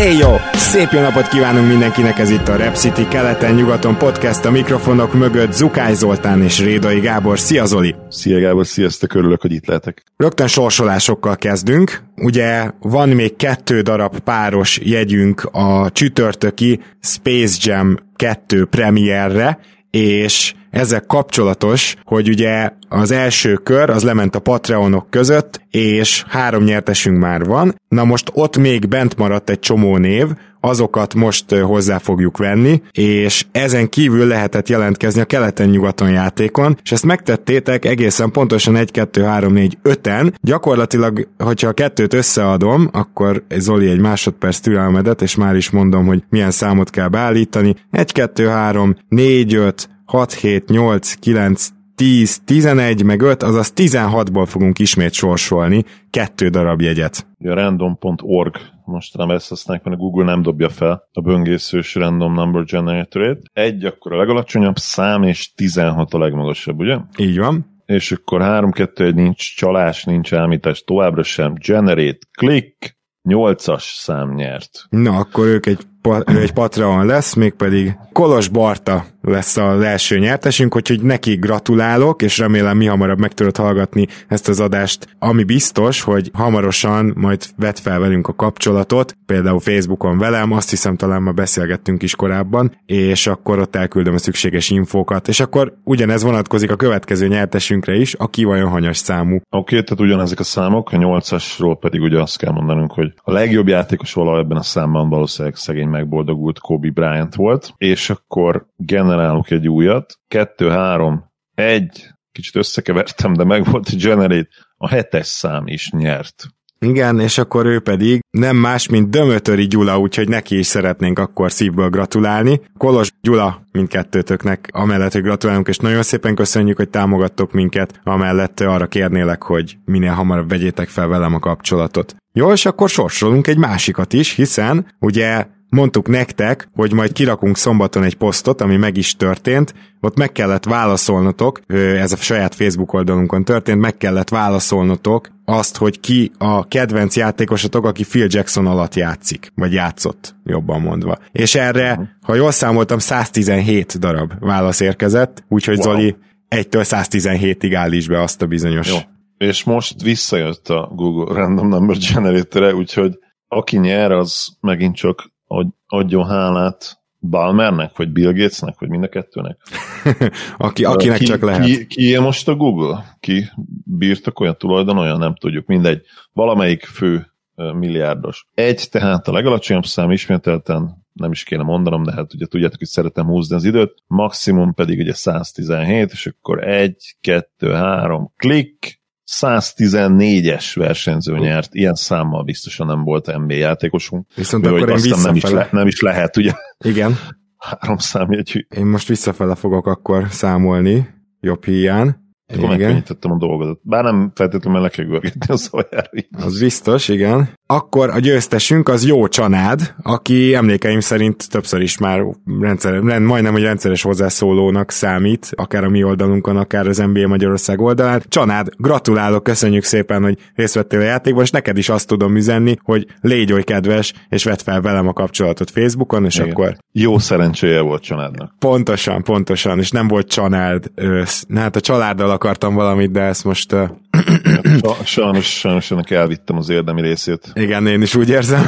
Éj jó! Szép jó napot kívánunk mindenkinek, ez itt a Rep City keleten-nyugaton podcast a mikrofonok mögött Zukály Zoltán és Rédai Gábor. Szia Zoli! Szia Gábor, sziasztok, örülök, hogy itt lehetek. Rögtön sorsolásokkal kezdünk. Ugye van még kettő darab páros jegyünk a csütörtöki Space Jam 2 premierre, és ezzel kapcsolatos, hogy ugye az első kör az lement a Patreonok között, és három nyertesünk már van. Na most ott még bent maradt egy csomó név, azokat most hozzá fogjuk venni, és ezen kívül lehetett jelentkezni a keleten-nyugaton játékon, és ezt megtettétek egészen pontosan 1, 2, 3, 4, 5-en. Gyakorlatilag, hogyha a kettőt összeadom, akkor Zoli egy másodperc türelmedet, és már is mondom, hogy milyen számot kell beállítani. 1, 2, 3, 4, 5, 6, 7, 8, 9, 10, 11, meg 5, azaz 16-ból fogunk ismét sorsolni kettő darab jegyet. A random.org most nem ezt használják, mert a Google nem dobja fel a böngészős random number generator Egy akkor a legalacsonyabb szám, és 16 a legmagasabb, ugye? Így van. És akkor 3, 2, 1, nincs csalás, nincs elmítás, továbbra sem. Generate, click, 8-as szám nyert. Na, akkor ők egy, egy Patreon lesz, mégpedig Kolos Barta lesz az első nyertesünk, úgyhogy neki gratulálok, és remélem mi hamarabb meg tudod hallgatni ezt az adást, ami biztos, hogy hamarosan majd vet fel velünk a kapcsolatot, például Facebookon velem, azt hiszem talán ma beszélgettünk is korábban, és akkor ott elküldöm a szükséges infókat, és akkor ugyanez vonatkozik a következő nyertesünkre is, aki vajon hanyas számú. Oké, okay, tehát ugyanezek a számok, a nyolcasról pedig ugye azt kell mondanunk, hogy a legjobb játékos valahol ebben a számban valószínűleg szegény megboldogult Kobe Bryant volt, és akkor generálunk egy újat, kettő, három, egy, kicsit összekevertem, de meg volt a Generate, a hetes szám is nyert. Igen, és akkor ő pedig nem más, mint Dömötöri Gyula, úgyhogy neki is szeretnénk akkor szívből gratulálni. Kolos Gyula mindkettőtöknek amellett, hogy gratulálunk, és nagyon szépen köszönjük, hogy támogattok minket, amellett arra kérnélek, hogy minél hamarabb vegyétek fel velem a kapcsolatot. Jó, és akkor sorsolunk egy másikat is, hiszen ugye mondtuk nektek, hogy majd kirakunk szombaton egy posztot, ami meg is történt, ott meg kellett válaszolnotok, ez a saját Facebook oldalunkon történt, meg kellett válaszolnotok azt, hogy ki a kedvenc játékosatok, aki Phil Jackson alatt játszik, vagy játszott, jobban mondva. És erre, uh-huh. ha jól számoltam, 117 darab válasz érkezett, úgyhogy wow. Zoli 1-től 117-ig állíts be azt a bizonyos. Jó. És most visszajött a Google Random Number Generator-e, úgyhogy aki nyer, az megint csak adjon hálát Balmernek, vagy Bill Gatesnek, vagy mind a kettőnek? Aki, akinek ki, csak lehet. Ki, ki most a Google? Ki birtok olyan tulajdon, olyan nem tudjuk, mindegy. Valamelyik fő milliárdos. Egy, tehát a legalacsonyabb szám ismételten, nem is kéne mondanom, de hát ugye tudjátok, hogy szeretem húzni az időt, maximum pedig ugye 117, és akkor egy, kettő, három, klik, 114-es versenyző nyert, ilyen számmal biztosan nem volt NBA játékosunk. Viszont akkor én visszafele... nem is, le, nem is lehet, ugye? Igen. Három számjegyű. Én most visszafele fogok akkor számolni, jobb hiány. Akkor megkönnyítettem a dolgot. Bár nem feltétlenül le kell görgetni a szójára. Az biztos, igen. Akkor a győztesünk az Jó Csanád, aki emlékeim szerint többször is már rendszer, majdnem, hogy rendszeres hozzászólónak számít, akár a mi oldalunkon, akár az NBA Magyarország oldalán. Csanád, gratulálok, köszönjük szépen, hogy részt vettél a játékban, és neked is azt tudom üzenni, hogy légy oly kedves, és vedd fel velem a kapcsolatot Facebookon, és Igen. akkor... Jó szerencséje volt Csanádnak. Pontosan, pontosan, és nem volt Csanád. Hát a családdal akartam valamit, de ezt most... sajnos, sajnos ennek elvittem az érdemi részét. Igen, én is úgy érzem.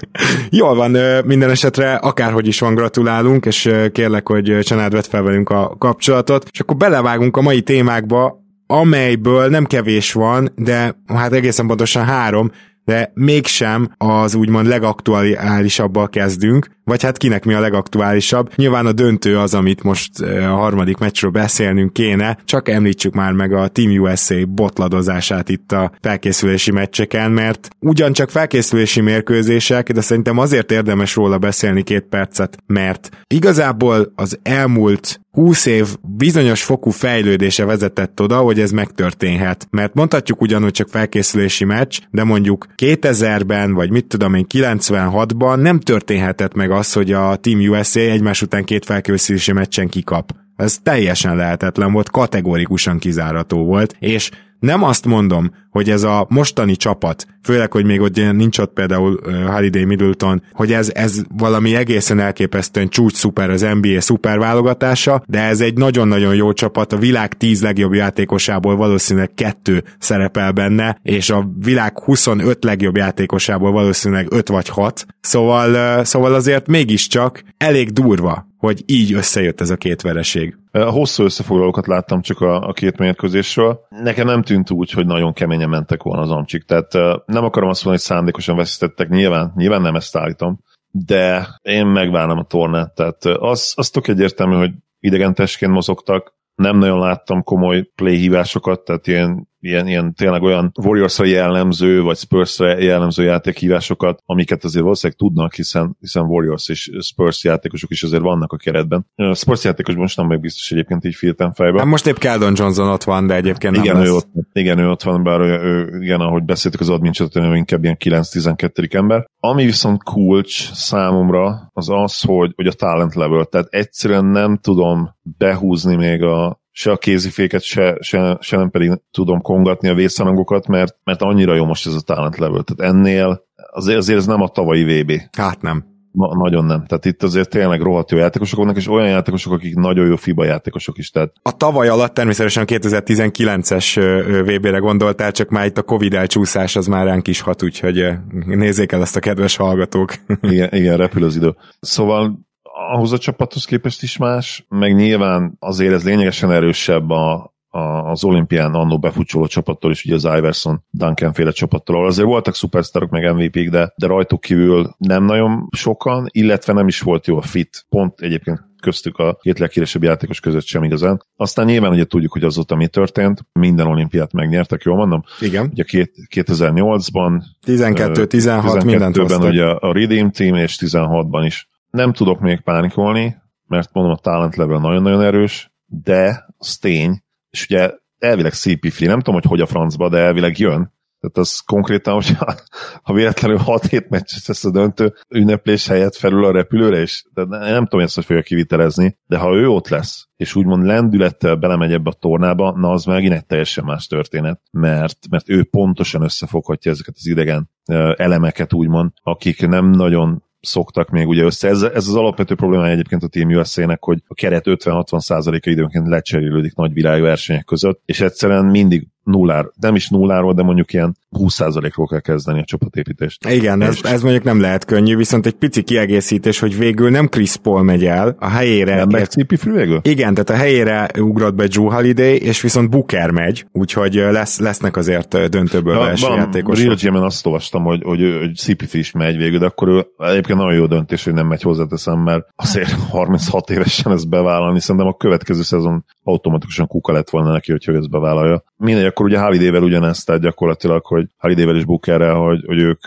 Jól van, minden esetre akárhogy is van, gratulálunk, és kérlek, hogy Csanád vett fel velünk a kapcsolatot, és akkor belevágunk a mai témákba, amelyből nem kevés van, de hát egészen pontosan három, de mégsem az úgymond legaktuálisabbal kezdünk, vagy hát kinek mi a legaktuálisabb. Nyilván a döntő az, amit most a harmadik meccsről beszélnünk kéne, csak említsük már meg a Team USA botladozását itt a felkészülési meccseken, mert ugyancsak felkészülési mérkőzések, de szerintem azért érdemes róla beszélni két percet, mert igazából az elmúlt 20 év bizonyos fokú fejlődése vezetett oda, hogy ez megtörténhet. Mert mondhatjuk ugyanúgy csak felkészülési meccs, de mondjuk 2000-ben, vagy mit tudom én, 96-ban nem történhetett meg az, hogy a Team USA egymás után két felkészülési meccsen kikap. Ez teljesen lehetetlen volt, kategórikusan kizárató volt, és nem azt mondom, hogy ez a mostani csapat, főleg, hogy még ott nincs ott például Holiday Middleton, hogy ez, ez valami egészen elképesztően csúcs szuper az NBA szuper válogatása, de ez egy nagyon-nagyon jó csapat, a világ 10 legjobb játékosából valószínűleg kettő szerepel benne, és a világ 25 legjobb játékosából valószínűleg 5 vagy 6, szóval, szóval azért mégiscsak elég durva, hogy így összejött ez a két vereség. Hosszú összefoglalókat láttam csak a, a két mérkőzésről. Nekem nem tűnt úgy, hogy nagyon keményen mentek volna az amcsik. Tehát nem akarom azt mondani, hogy szándékosan veszítettek, nyilván, nyilván nem ezt állítom, de én megvárom a tornát. Tehát az, az tök egyértelmű, hogy idegen testként mozogtak, nem nagyon láttam komoly play hívásokat, tehát ilyen ilyen, ilyen tényleg olyan warriors jellemző, vagy spurs jellemző játékhívásokat, amiket azért valószínűleg tudnak, hiszen, hiszen Warriors és Spurs játékosok is azért vannak a keretben. A Spurs játékos most nem meg biztos egyébként így filtem fejbe. Hát most épp Keldon Johnson ott van, de egyébként igen, nem ő lesz. ott, igen, ő ott van, bár ő, ő igen, ahogy beszéltük az admin csatornán, ő inkább ilyen 9-12. ember. Ami viszont kulcs számomra az az, hogy, hogy a talent level, tehát egyszerűen nem tudom behúzni még a, se a kéziféket, se, se, se nem pedig tudom kongatni a vészharangokat, mert, mert annyira jó most ez a talent level. Tehát ennél azért, azért ez nem a tavalyi VB. Hát nem. Na, nagyon nem. Tehát itt azért tényleg rohadt jó játékosok vannak, és olyan játékosok, akik nagyon jó FIBA játékosok is. Tehát A tavaly alatt természetesen a 2019-es VB-re gondoltál, csak már itt a Covid elcsúszás az már ránk is hat, úgyhogy nézzék el ezt a kedves hallgatók. igen, igen, repül az idő. Szóval ahhoz a csapathoz képest is más, meg nyilván azért ez lényegesen erősebb a, a, az olimpián annó befutcsoló csapattól is, ugye az Iverson Duncan féle csapattól, ahol azért voltak szupersztárok meg MVP-k, de, de rajtuk kívül nem nagyon sokan, illetve nem is volt jó a fit. Pont egyébként köztük a két leghíresebb játékos között sem igazán. Aztán nyilván ugye tudjuk, hogy azóta mi történt, minden olimpiát megnyertek, jól mondom? Igen. Ugye két, 2008-ban, 12, 16, mindent 12-ben hoztak. ugye a Redeem Team, és 16-ban is. Nem tudok még pánikolni, mert mondom, a talent level nagyon-nagyon erős, de az tény, és ugye elvileg CP3, nem tudom, hogy hogy a francba, de elvileg jön, tehát az konkrétan, hogyha ha véletlenül 6-7 meccses lesz a döntő ünneplés helyett felül a repülőre, és de nem tudom, ezt hogy fogja kivitelezni, de ha ő ott lesz, és úgymond lendülettel belemegy ebbe a tornába, na az megint egy teljesen más történet, mert, mert ő pontosan összefoghatja ezeket az idegen elemeket, úgymond, akik nem nagyon szoktak még ugye össze. Ez, ez az alapvető problémája egyébként a Team USA-nek, hogy a keret 50-60 százaléka időnként lecserélődik nagy világversenyek között, és egyszerűen mindig nullár, nem is nulláról, de mondjuk ilyen 20%-ról kell kezdeni a csapatépítést. Igen, ez, ez mondjuk nem lehet könnyű, viszont egy pici kiegészítés, hogy végül nem Chris Paul megy el, a helyére... Nem meg Cipi végül? Igen, tehát a helyére ugrott be Drew Holiday, és viszont Booker megy, úgyhogy lesz, lesznek azért döntőből Ja, belső van, játékosok. Real azt olvastam, hogy, hogy, hogy CP is megy végül, de akkor ő egyébként nagyon jó döntés, hogy nem megy hozzáteszem, mert azért 36 évesen ezt bevállalni, szerintem a következő szezon automatikusan kuka lett volna neki, hogyha ő ezt bevállalja. Mindegy, akkor ugye Holiday-vel ugyanezt, tehát gyakorlatilag, hogy Holiday-vel és Bookerrel, hogy, hogy ők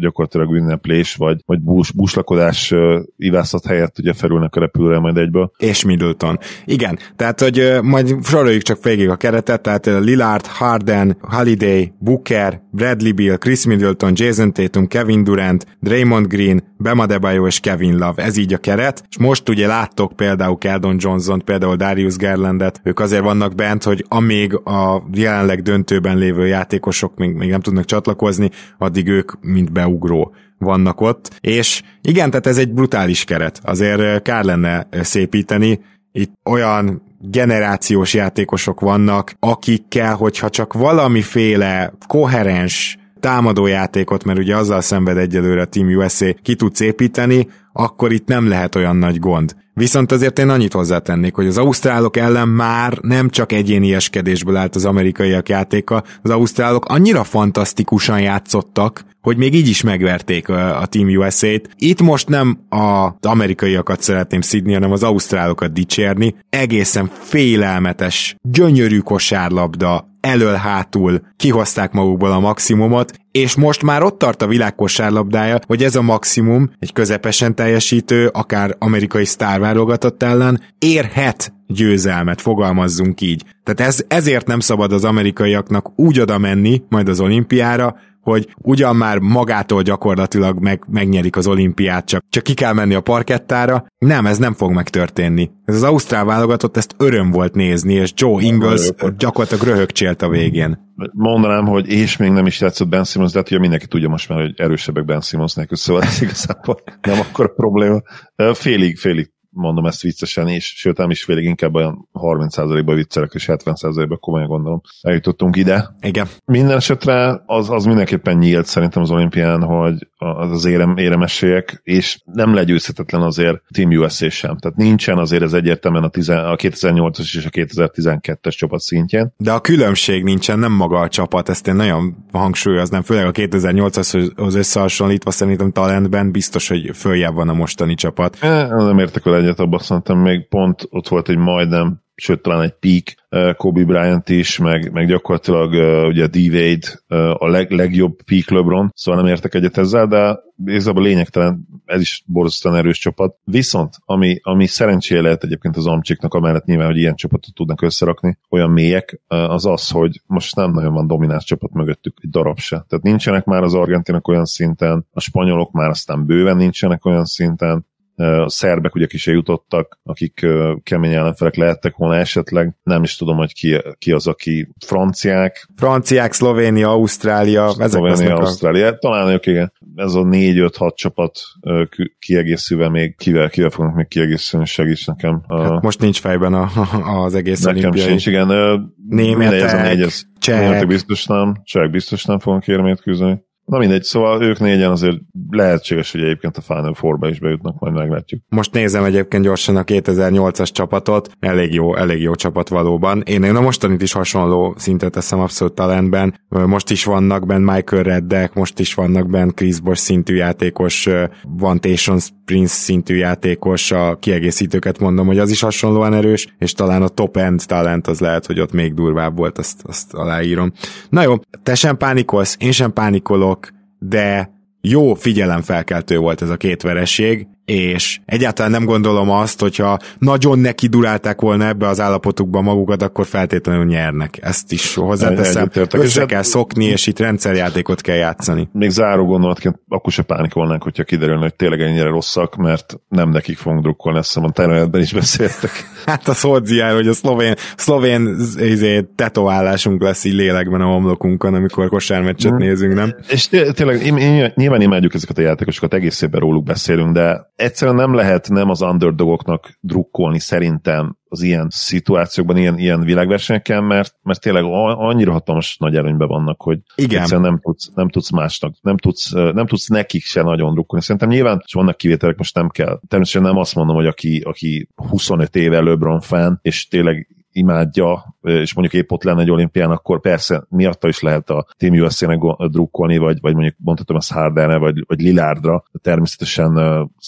gyakorlatilag ünneplés, vagy, vagy bús, búslakodás ivászat helyett ugye felülnek a repülőre majd egyből. és Middleton. Igen, tehát hogy majd soroljuk csak végig a keretet, tehát Lillard, Harden, Holiday, Booker, Bradley Bill, Chris Middleton, Jason Tatum, Kevin Durant, Draymond Green, Bam Adebayo és Kevin Love. Ez így a keret. És most ugye láttok például Keldon Johnson, például Darius Garlandet, ők azért vannak bent, hogy amíg a jelenleg döntőben lévő játékosok még, még nem tudnak csatlakozni, addig ők mint beugró vannak ott. És igen, tehát ez egy brutális keret. Azért ö, kár lenne ö, szépíteni. Itt olyan generációs játékosok vannak, akikkel, hogyha csak valamiféle koherens támadójátékot, mert ugye azzal szenved egyelőre a Team USA, ki tudsz építeni, akkor itt nem lehet olyan nagy gond. Viszont azért én annyit hozzátennék, hogy az ausztrálok ellen már nem csak egyéni eskedésből állt az amerikaiak játéka, az ausztrálok annyira fantasztikusan játszottak, hogy még így is megverték a Team USA-t. Itt most nem az amerikaiakat szeretném szidni, hanem az ausztrálokat dicsérni. Egészen félelmetes, gyönyörű kosárlabda, elől-hátul kihozták magukból a maximumot, és most már ott tart a világ kosárlabdája, hogy ez a maximum egy közepesen teljesítő, akár amerikai sztárválogatott ellen érhet győzelmet, fogalmazzunk így. Tehát ez, ezért nem szabad az amerikaiaknak úgy oda menni majd az olimpiára, hogy ugyan már magától gyakorlatilag meg, megnyerik az olimpiát, csak, csak ki kell menni a parkettára. Nem, ez nem fog megtörténni. Ez az Ausztrál válogatott, ezt öröm volt nézni, és Joe Ingles gyakorlatilag röhögcsélt a végén. Mondanám, hogy és még nem is játszott Ben Simmons, de hát ugye mindenki tudja most már, hogy erősebbek Ben Simmonsnek, szóval ez igazából nem akkor a probléma. Félig, félig mondom ezt viccesen, és sőt nem is félig, inkább olyan 30%-ban viccelek, és 70%-ban komolyan gondolom. Eljutottunk ide. Igen. Minden esetre az, az mindenképpen nyílt szerintem az olimpián, hogy az az érem, éremesélyek, és nem legyőzhetetlen azért Team USA sem. Tehát nincsen azért ez egyértelműen a, tizen, a 2008-as és a 2012-es csapat szintjén. De a különbség nincsen, nem maga a csapat, ezt én nagyon hangsúlyoznám, főleg a 2008-as összehasonlítva szerintem talentben biztos, hogy följebb van a mostani csapat. E, nem értek vele egyet, abban szerintem még pont ott volt egy majdnem sőt talán egy peak Kobe Bryant is, meg, meg gyakorlatilag ugye D-Wade a leg, legjobb peak LeBron, szóval nem értek egyet ezzel, de igazából lényegtelen, ez is borzasztóan erős csapat. Viszont, ami, ami szerencséje lehet egyébként az Amcsiknak, amellett nyilván, hogy ilyen csapatot tudnak összerakni, olyan mélyek, az az, hogy most nem nagyon van domináns csapat mögöttük, egy darab se. Tehát nincsenek már az argentinak olyan szinten, a spanyolok már aztán bőven nincsenek olyan szinten, a szerbek ugye kise jutottak, akik kemény ellenfelek lehettek volna esetleg. Nem is tudom, hogy ki, ki az, aki franciák. Franciák, Szlovénia, Ausztrália. Szlovénia, Ausztrália. A... Talán ők igen. Ez a 4-5-6 csapat kiegészülve még kivel, kivel fognak még kiegészülni, segíts nekem. Hát most nincs fejben a, az egész Nekem olimpiai. sincs, igen. Németek, ez a négy, ez, csehek. biztos nem, csehek biztos nem fognak érmét küzdeni. Na mindegy, szóval ők négyen azért lehetséges, hogy egyébként a Final four is bejutnak, majd meglátjuk. Most nézem egyébként gyorsan a 2008-as csapatot, elég jó, elég jó csapat valóban. Én, én a mostanit is hasonló szintet teszem abszolút talentben. Most is vannak benne Michael Reddek, most is vannak benne Chris Bosh szintű játékos, Van Tations Prince szintű játékos, a kiegészítőket mondom, hogy az is hasonlóan erős, és talán a top end talent az lehet, hogy ott még durvább volt, azt, azt aláírom. Na jó, te sem pánikolsz, én sem pánikolok, de jó figyelemfelkeltő volt ez a két vereség, és egyáltalán nem gondolom azt, hogyha nagyon neki durálták volna ebbe az állapotukba magukat, akkor feltétlenül nyernek. Ezt is hozzáteszem. Össze kell szokni, és itt rendszerjátékot kell játszani. Még záró gondolatként akkor se pánikolnánk, hogyha kiderülne, hogy tényleg ennyire rosszak, mert nem nekik fogunk drukkolni, ezt mondom, a is beszéltek. hát a Szordzián, hogy a szlovén, szlovén izé, tetoválásunk lesz így lélekben a homlokunkon, amikor kosármeccset mm. nézünk, nem? És tényleg nyilván imádjuk ezeket a játékosokat, egész szépen róluk beszélünk, de egyszerűen nem lehet nem az underdogoknak drukkolni szerintem az ilyen szituációkban, ilyen, ilyen világversenyeken, mert, mert tényleg annyira hatalmas nagy előnyben vannak, hogy Igen. egyszerűen nem tudsz, nem tudsz másnak, nem tudsz, nem tudsz nekik se nagyon drukkolni. Szerintem nyilván, és vannak kivételek, most nem kell. Természetesen nem azt mondom, hogy aki, aki 25 éve LeBron fan, és tényleg imádja, és mondjuk épp ott lenne egy olimpián, akkor persze miatta is lehet a Team USA-nek drukkolni, vagy, vagy mondjuk mondhatom ezt Hardenre, vagy, vagy Lilárdra, természetesen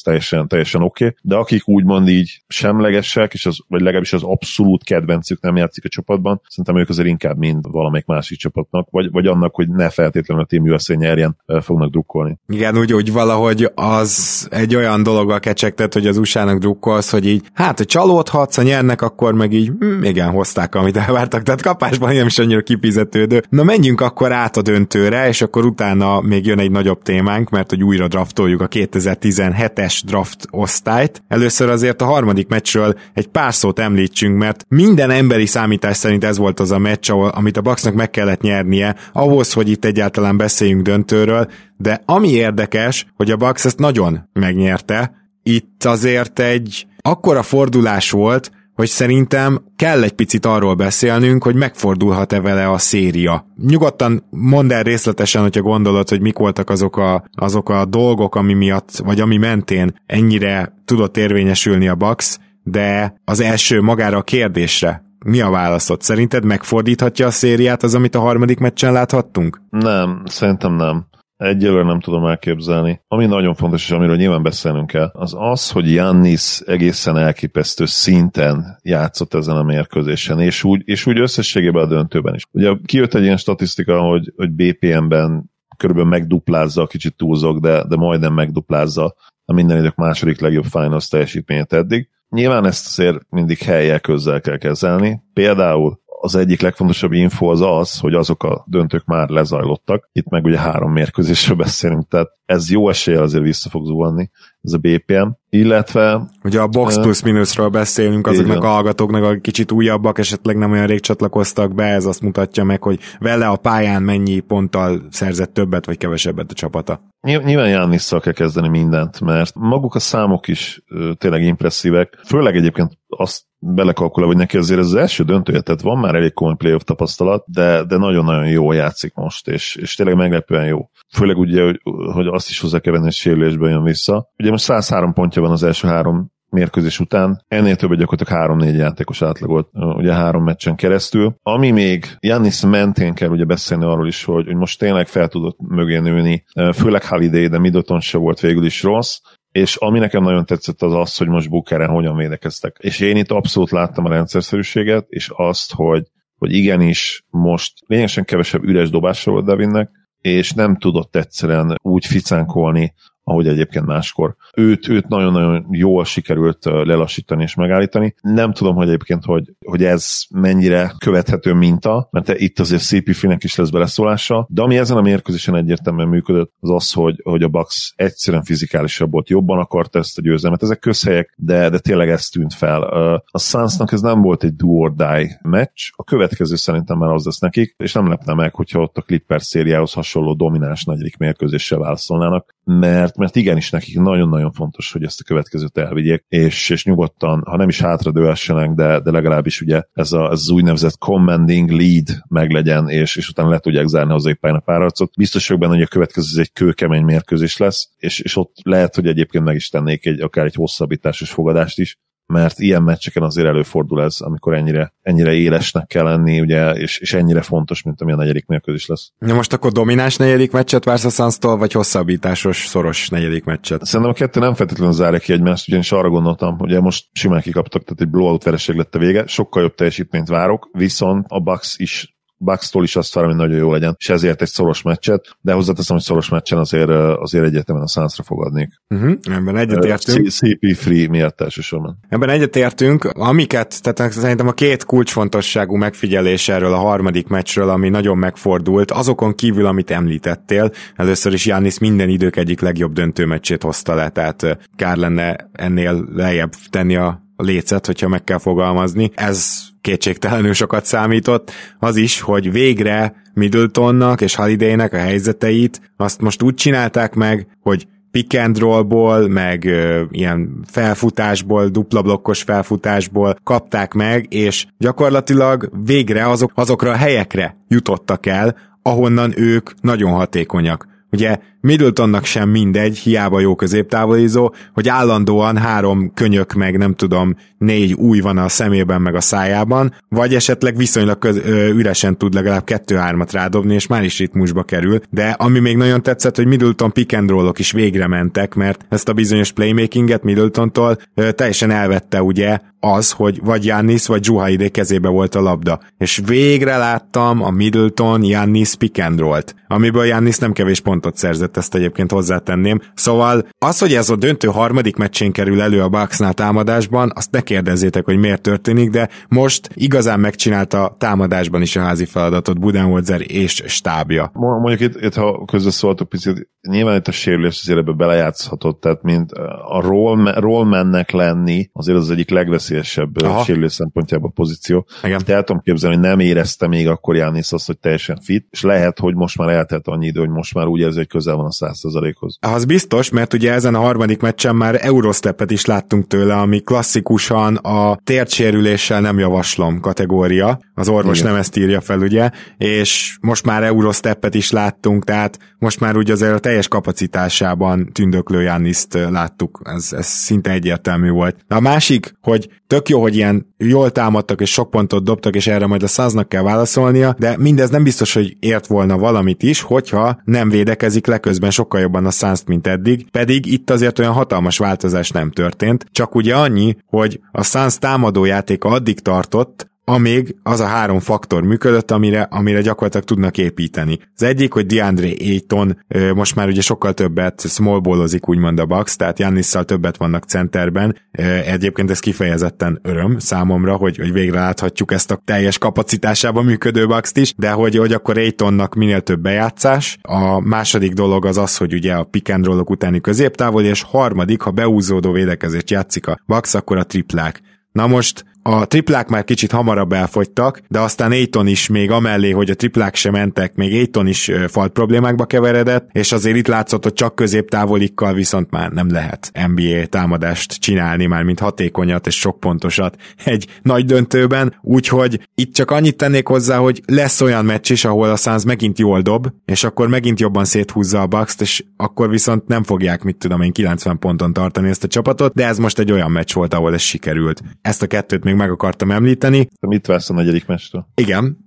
teljesen, teljesen oké, okay. de akik úgymond így semlegesek, és az, vagy legalábbis az abszolút kedvencük nem játszik a csapatban, szerintem ők azért inkább mind valamelyik másik csapatnak, vagy, vagy annak, hogy ne feltétlenül a Team USA nyerjen, fognak drukkolni. Igen, úgy, úgy valahogy az egy olyan dologgal kecsegtet, hogy az USA-nak drukkolsz, hogy így, hát, hogy csalódhatsz, ha nyernek, akkor meg így, hm, igen, hozták, amit elvártak, tehát kapásban nem is annyira kifizetődő. Na menjünk akkor át a döntőre, és akkor utána még jön egy nagyobb témánk, mert hogy újra draftoljuk a 2017-es draft osztályt. Először azért a harmadik meccsről egy pár szót említsünk, mert minden emberi számítás szerint ez volt az a meccs, ahol, amit a Bucksnak meg kellett nyernie, ahhoz, hogy itt egyáltalán beszéljünk döntőről, de ami érdekes, hogy a Bucks ezt nagyon megnyerte, itt azért egy akkora fordulás volt, hogy szerintem kell egy picit arról beszélnünk, hogy megfordulhat-e vele a széria. Nyugodtan mondd el részletesen, hogyha gondolod, hogy mik voltak azok a, azok a dolgok, ami miatt, vagy ami mentén ennyire tudott érvényesülni a Bucks, de az első magára a kérdésre, mi a válaszod? Szerinted megfordíthatja a szériát az, amit a harmadik meccsen láthattunk? Nem, szerintem nem. Egyelőre nem tudom elképzelni. Ami nagyon fontos, és amiről nyilván beszélnünk kell, az az, hogy Jannis egészen elképesztő szinten játszott ezen a mérkőzésen, és úgy, és úgy összességében a döntőben is. Ugye kijött egy ilyen statisztika, hogy, hogy BPM-ben körülbelül megduplázza, kicsit túlzok, de, de majdnem megduplázza a minden idők második legjobb finals teljesítményét eddig. Nyilván ezt azért mindig helyek közel kell kezelni. Például az egyik legfontosabb info az az, hogy azok a döntők már lezajlottak. Itt meg ugye három mérkőzésről beszélünk, tehát ez jó esélye azért vissza fog zuhanni, ez a BPM. Illetve... Ugye a box plus minuszról beszélünk azoknak a hallgatóknak, akik kicsit újabbak, esetleg nem olyan rég csatlakoztak be, ez azt mutatja meg, hogy vele a pályán mennyi ponttal szerzett többet vagy kevesebbet a csapata. Nyilván Jánisszal kell kezdeni mindent, mert maguk a számok is tényleg impresszívek. Főleg egyébként azt belekalkulál, hogy neki azért ez az első döntője, tehát van már elég komoly playoff tapasztalat, de, de nagyon-nagyon jó játszik most, és, és tényleg meglepően jó. Főleg ugye, hogy, hogy azt is hozzá kell venni, hogy sérülésben jön vissza. Ugye most 103 pontja van az első három mérkőzés után. Ennél több gyakorlatilag három-négy játékos átlagolt ugye három meccsen keresztül. Ami még Jannis mentén kell ugye beszélni arról is, hogy, hogy most tényleg fel tudott mögé nőni, főleg Holiday, de Middleton se volt végül is rossz, és ami nekem nagyon tetszett az az, hogy most Bookeren hogyan védekeztek. És én itt abszolút láttam a rendszerszerűséget, és azt, hogy, hogy igenis most lényegesen kevesebb üres dobása volt Devinnek, és nem tudott egyszerűen úgy ficánkolni, ahogy egyébként máskor. Őt, őt nagyon-nagyon jól sikerült lelassítani és megállítani. Nem tudom, hogy egyébként, hogy, hogy ez mennyire követhető minta, mert itt azért CP-nek is lesz beleszólása, de ami ezen a mérkőzésen egyértelműen működött, az az, hogy, hogy a Bucks egyszerűen fizikálisabb volt, jobban akart ezt a győzelmet. Ezek közhelyek, de, de tényleg ez tűnt fel. A Sunsnak ez nem volt egy do or die meccs, a következő szerintem már az lesz nekik, és nem lepne meg, hogyha ott a Clippers szériához hasonló domináns negyedik mérkőzéssel válaszolnának, mert mert igenis nekik nagyon-nagyon fontos, hogy ezt a következőt elvigyék, és, és nyugodtan, ha nem is hátradőlessenek, de, de legalábbis ugye ez, a, ez az úgynevezett commanding lead meglegyen, és, és utána le tudják zárni hozzá éppen a párharcot. Biztos vagyok benne, hogy a következő egy kőkemény mérkőzés lesz, és, és ott lehet, hogy egyébként meg is tennék egy, akár egy hosszabbításos fogadást is, mert ilyen meccseken azért előfordul ez, amikor ennyire, ennyire élesnek kell lenni, ugye, és, és ennyire fontos, mint ami a negyedik mérkőzés lesz. Na most akkor domináns negyedik meccset vársz a suns vagy hosszabbításos, szoros negyedik meccset? Szerintem a kettő nem feltétlenül zárja ki egymást, ugyanis arra gondoltam, hogy most simán kikaptak, tehát egy blowout vereség lett a vége, sokkal jobb teljesítményt várok, viszont a Bucks is Bucks-tól is azt várom, hogy nagyon jó legyen, és ezért egy szoros meccset, de hozzáteszem, hogy szoros meccsen azért, azért egyértelműen a Sunsra fogadnék. Uh-huh, ebben egyetértünk. CP Free miatt elsősorban. Ebben egyetértünk, amiket, tehát szerintem a két kulcsfontosságú megfigyelés erről a harmadik meccsről, ami nagyon megfordult, azokon kívül, amit említettél, először is Jánisz minden idők egyik legjobb döntőmeccsét hozta le, tehát kár lenne ennél lejjebb tenni a a lécet, hogyha meg kell fogalmazni. Ez kétségtelenül sokat számított. Az is, hogy végre Middletonnak és Holidaynek a helyzeteit azt most úgy csinálták meg, hogy pick and rollból, meg ö, ilyen felfutásból, dupla blokkos felfutásból kapták meg, és gyakorlatilag végre azok, azokra a helyekre jutottak el, ahonnan ők nagyon hatékonyak. Ugye Middletonnak sem mindegy, hiába jó középtávolizó, hogy állandóan három könyök meg nem tudom, négy új van a szemében meg a szájában, vagy esetleg viszonylag köz, ö, üresen tud legalább kettő-hármat rádobni, és már is ritmusba kerül. De ami még nagyon tetszett, hogy Middleton pick and roll-ok is végre mentek, mert ezt a bizonyos playmakinget Middletontól ö, teljesen elvette ugye az, hogy vagy Jannis, vagy Juhaide kezébe volt a labda. És végre láttam a Middleton Jannis pick and roll-t, amiből Jannis nem kevés pontot szerzett ezt egyébként hozzátenném. Szóval az, hogy ez a döntő harmadik meccsén kerül elő a Bucksnál támadásban, azt ne kérdezzétek, hogy miért történik, de most igazán megcsinálta támadásban is a házi feladatot Budenholzer és stábja. Mondjuk itt, itt ha közösszóltok picit, nyilván itt a sérülés azért ebbe belejátszhatott, tehát mint a roll, rollmennek lenni, azért az egyik legveszélyesebb Aha. sérülés szempontjából pozíció. Igen. Tehát tudom képzelni, hogy nem érezte még akkor Jánisz azt, hogy teljesen fit, és lehet, hogy most már eltelt annyi idő, hogy most már úgy érzi, hogy közel van a 100%-hoz. Az biztos, mert ugye ezen a harmadik meccsen már Eurostepet is láttunk tőle, ami klasszikusan a tértsérüléssel nem javaslom kategória, az orvos Igen. nem ezt írja fel, ugye, és most már Eurosteppet is láttunk, tehát most már ugye azért a teljes kapacitásában tündöklő Janniszt láttuk, ez, ez szinte egyértelmű volt. De a másik, hogy tök jó, hogy ilyen jól támadtak és sok pontot dobtak, és erre majd a száznak kell válaszolnia, de mindez nem biztos, hogy ért volna valamit is, hogyha nem védekezik le közben sokkal jobban a Suns, mint eddig, pedig itt azért olyan hatalmas változás nem történt, csak ugye annyi, hogy a Suns támadójátéka addig tartott, amíg az a három faktor működött, amire, amire gyakorlatilag tudnak építeni. Az egyik, hogy DeAndre Ayton most már ugye sokkal többet smallballozik úgymond a Bucks, tehát Jannisszal többet vannak centerben. Egyébként ez kifejezetten öröm számomra, hogy, hogy végre láthatjuk ezt a teljes kapacitásában működő bucks is, de hogy, hogy akkor Aytonnak minél több bejátszás. A második dolog az az, hogy ugye a pick and roll utáni középtávol, és harmadik, ha beúzódó védekezést játszik a Bucks, akkor a triplák. Na most a triplák már kicsit hamarabb elfogytak, de aztán Aiton is még amellé, hogy a triplák sem mentek, még Aiton is falt problémákba keveredett, és azért itt látszott, hogy csak középtávolikkal viszont már nem lehet NBA támadást csinálni, már mint hatékonyat és sok pontosat egy nagy döntőben, úgyhogy itt csak annyit tennék hozzá, hogy lesz olyan meccs is, ahol a Suns megint jól dob, és akkor megint jobban széthúzza a bucks és akkor viszont nem fogják, mit tudom én, 90 ponton tartani ezt a csapatot, de ez most egy olyan meccs volt, ahol ez sikerült. Ezt a kettőt még meg akartam említeni. Mit vársz a negyedik mestől? Igen,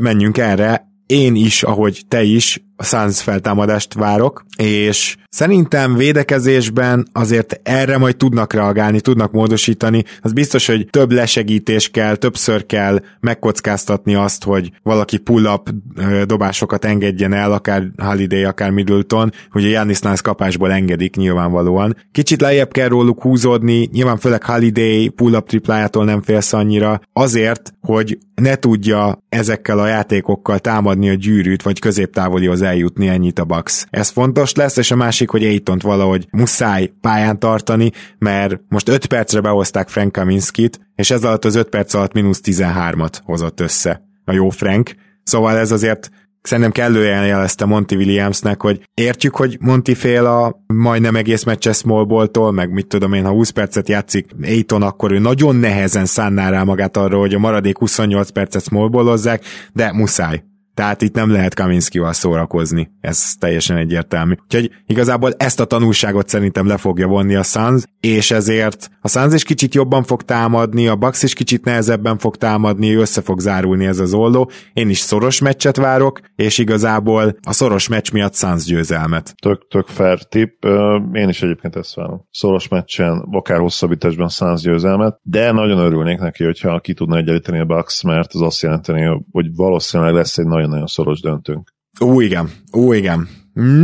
menjünk erre. Én is, ahogy te is, a Suns feltámadást várok, és szerintem védekezésben azért erre majd tudnak reagálni, tudnak módosítani. Az biztos, hogy több lesegítés kell, többször kell megkockáztatni azt, hogy valaki pull-up dobásokat engedjen el, akár Holiday, akár Middleton, hogy a Giannis Nance kapásból engedik nyilvánvalóan. Kicsit lejjebb kell róluk húzódni, nyilván főleg Holiday pull-up triplájától nem félsz annyira, azért, hogy ne tudja ezekkel a játékokkal támadni a gyűrűt, vagy középtávolihoz eljutni ennyit a Bucks. Ez fontos lesz, és a másik, hogy Aitont valahogy muszáj pályán tartani, mert most 5 percre behozták Frank Kaminskit, és ez alatt az 5 perc alatt mínusz 13-at hozott össze a jó Frank. Szóval ez azért szerintem kellően jelezte Monty Williamsnek, hogy értjük, hogy Monty fél a majdnem egész meccses Smallboltól, meg mit tudom én, ha 20 percet játszik Aiton, akkor ő nagyon nehezen szánná rá magát arra, hogy a maradék 28 percet smallballozzák, de muszáj. Tehát itt nem lehet Kaminskival szórakozni, ez teljesen egyértelmű. Úgyhogy igazából ezt a tanulságot szerintem le fogja vonni a Suns, és ezért a Suns is kicsit jobban fog támadni, a Bucks is kicsit nehezebben fog támadni, össze fog zárulni ez az oldó. Én is szoros meccset várok, és igazából a szoros meccs miatt Suns győzelmet. Tök, tök fair tip. Én is egyébként ezt várom. Szoros meccsen, akár hosszabbításban Suns győzelmet, de nagyon örülnék neki, hogyha ki tudna egyenlíteni a Bucks, mert az azt jelenteni, hogy valószínűleg lesz egy nagyon-nagyon szoros döntőnk. Ó, igen. Ó, igen.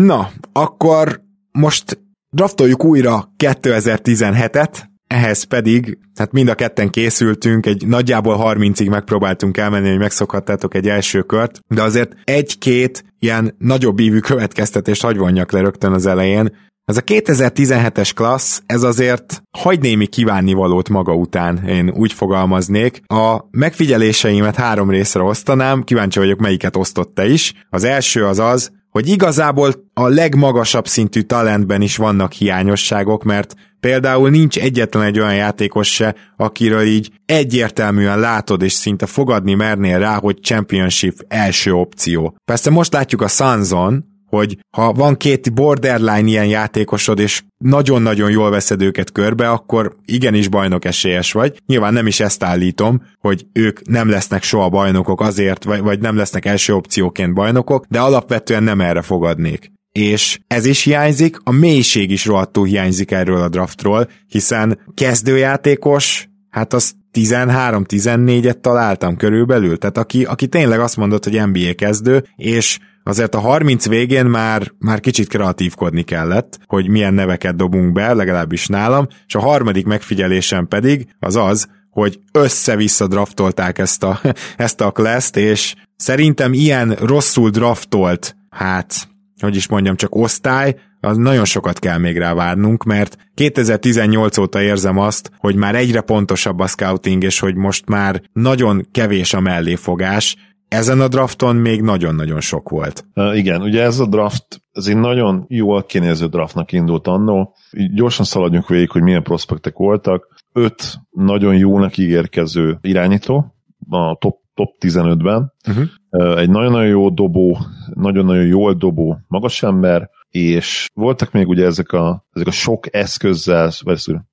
Na, akkor most draftoljuk újra 2017-et, ehhez pedig, hát mind a ketten készültünk, egy nagyjából 30-ig megpróbáltunk elmenni, hogy megszokhattátok egy első kört, de azért egy-két ilyen nagyobb ívű következtetést hagy vonjak le rögtön az elején. Ez a 2017-es klassz, ez azért hagy némi kívánnivalót maga után, én úgy fogalmaznék. A megfigyeléseimet három részre osztanám, kíváncsi vagyok, melyiket osztott te is. Az első az az, hogy igazából a legmagasabb szintű talentben is vannak hiányosságok, mert például nincs egyetlen egy olyan játékos se, akiről így egyértelműen látod és szinte fogadni mernél rá, hogy championship első opció. Persze most látjuk a Sanzon, hogy ha van két borderline ilyen játékosod, és nagyon-nagyon jól veszed őket körbe, akkor igenis bajnok esélyes vagy. Nyilván nem is ezt állítom, hogy ők nem lesznek soha bajnokok azért, vagy, vagy nem lesznek első opcióként bajnokok, de alapvetően nem erre fogadnék és ez is hiányzik, a mélység is rohadtul hiányzik erről a draftról, hiszen kezdőjátékos, hát az 13-14-et találtam körülbelül, tehát aki, aki tényleg azt mondott, hogy NBA kezdő, és azért a 30 végén már, már kicsit kreatívkodni kellett, hogy milyen neveket dobunk be, legalábbis nálam, és a harmadik megfigyelésem pedig az az, hogy össze-vissza draftolták ezt a, ezt a class és szerintem ilyen rosszul draftolt, hát, hogy is mondjam, csak osztály, az nagyon sokat kell még rá várnunk, mert 2018 óta érzem azt, hogy már egyre pontosabb a scouting, és hogy most már nagyon kevés a melléfogás, ezen a drafton még nagyon-nagyon sok volt. Uh, igen, ugye ez a draft, ez egy nagyon jól kinéző draftnak indult annó. Így gyorsan szaladjunk végig, hogy milyen prospektek voltak. Öt nagyon jónak ígérkező irányító, a top, top 15-ben. Uh-huh. Egy nagyon-nagyon jó dobó, nagyon-nagyon jól dobó magas ember, és voltak még ugye ezek a, ezek a sok eszközzel,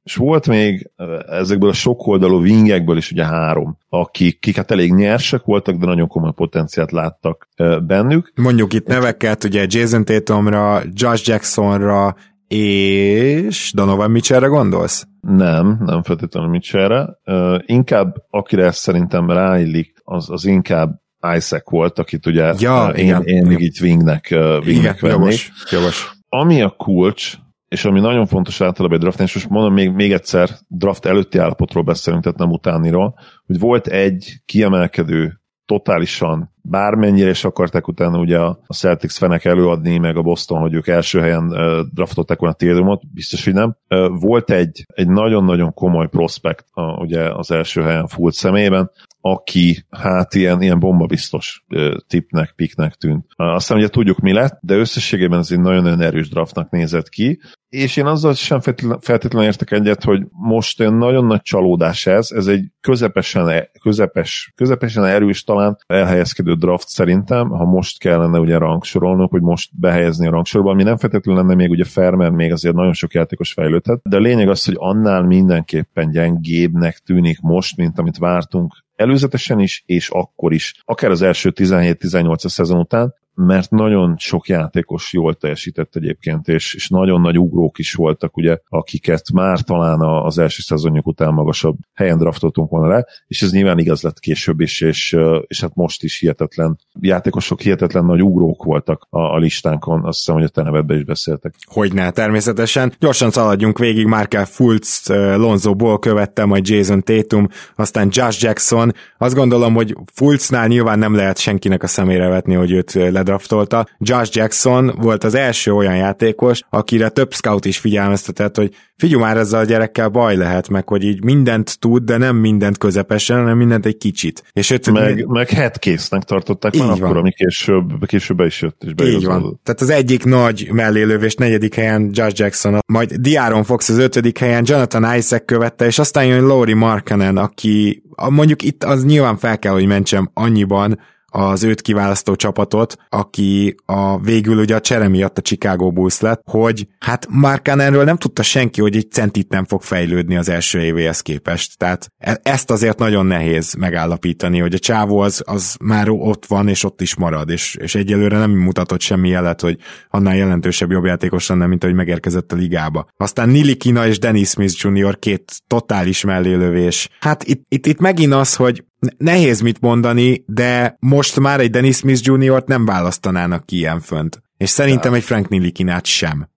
és volt még ezekből a sok oldalú wingekből is ugye három, akik, akik hát elég nyersek voltak, de nagyon komoly potenciált láttak bennük. Mondjuk itt neveket, ugye Jason Tatumra, Josh Jacksonra, és Donovan Mitchellre gondolsz? Nem, nem feltétlenül Mitchellre. Uh, inkább, akire ezt szerintem ráillik, az, az inkább Isaac volt, akit ugye ja, uh, én, igen, én még így wingnek, uh, wingnek igen, jogos, jogos. Ami a kulcs, és ami nagyon fontos általában egy draftnál, és most mondom még, még egyszer, draft előtti állapotról beszélünk, tehát nem utániról, hogy volt egy kiemelkedő totálisan bármennyire is akarták utána ugye a Celtics fenek előadni, meg a Boston, hogy ők első helyen draftolták volna Tatumot, biztos, hogy nem. Volt egy, egy nagyon-nagyon komoly prospekt ugye az első helyen Fultz személyében, aki hát ilyen, ilyen bombabiztos uh, tipnek, piknek tűnt. Aztán ugye tudjuk mi lett, de összességében ez egy nagyon-nagyon erős draftnak nézett ki, és én azzal sem feltétlenül értek egyet, hogy most egy nagyon nagy csalódás ez, ez egy közepesen, e, közepes, közepesen erős talán elhelyezkedő draft szerintem, ha most kellene ugye rangsorolnunk, hogy most behelyezni a rangsorba, ami nem feltétlenül lenne még ugye fair, mert még azért nagyon sok játékos fejlődhet, de a lényeg az, hogy annál mindenképpen gyengébbnek tűnik most, mint amit vártunk előzetesen is, és akkor is, akár az első 17-18 szezon után, mert nagyon sok játékos jól teljesített egyébként, és, és nagyon nagy ugrók is voltak, ugye, akiket már talán az első szezonjuk után magasabb helyen draftoltunk volna le, és ez nyilván igaz lett később is, és, és hát most is hihetetlen játékosok hihetetlen nagy ugrók voltak a, a listánkon, azt hiszem, hogy a te nevedbe is beszéltek. Hogyne, természetesen. Gyorsan szaladjunk végig, Markel Fultz, Lonzo Ball követte, majd Jason Tatum, aztán Josh Jackson. Azt gondolom, hogy Fultznál nyilván nem lehet senkinek a szemére vetni, hogy őt le ledraftolta. Josh Jackson volt az első olyan játékos, akire több scout is figyelmeztetett, hogy figyelj már ezzel a gyerekkel baj lehet, meg hogy így mindent tud, de nem mindent közepesen, hanem mindent egy kicsit. És őt, meg, meg headcase-nek tartották már akkor, ami később, később be is jött. És így van. Tehát az egyik nagy mellélövés negyedik helyen Josh Jackson, majd Diaron Fox az ötödik helyen, Jonathan Isaac követte, és aztán jön Laurie Markkanen, aki mondjuk itt az nyilván fel kell, hogy mentsem annyiban, az őt kiválasztó csapatot, aki a végül ugye a csere miatt a Chicago Bulls lett, hogy hát Mark erről nem tudta senki, hogy egy centit nem fog fejlődni az első évéhez képest. Tehát e- ezt azért nagyon nehéz megállapítani, hogy a csávó az, az már ott van, és ott is marad, és, és egyelőre nem mutatott semmi jelet, hogy annál jelentősebb jobb játékos lenne, mint ahogy megérkezett a ligába. Aztán Nili Kina és Dennis Smith Jr. két totális mellélövés. Hát itt, itt, itt megint az, hogy nehéz mit mondani, de most már egy Dennis Smith Jr.-t nem választanának ki ilyen fönt. És szerintem egy Frank Nilikinát sem.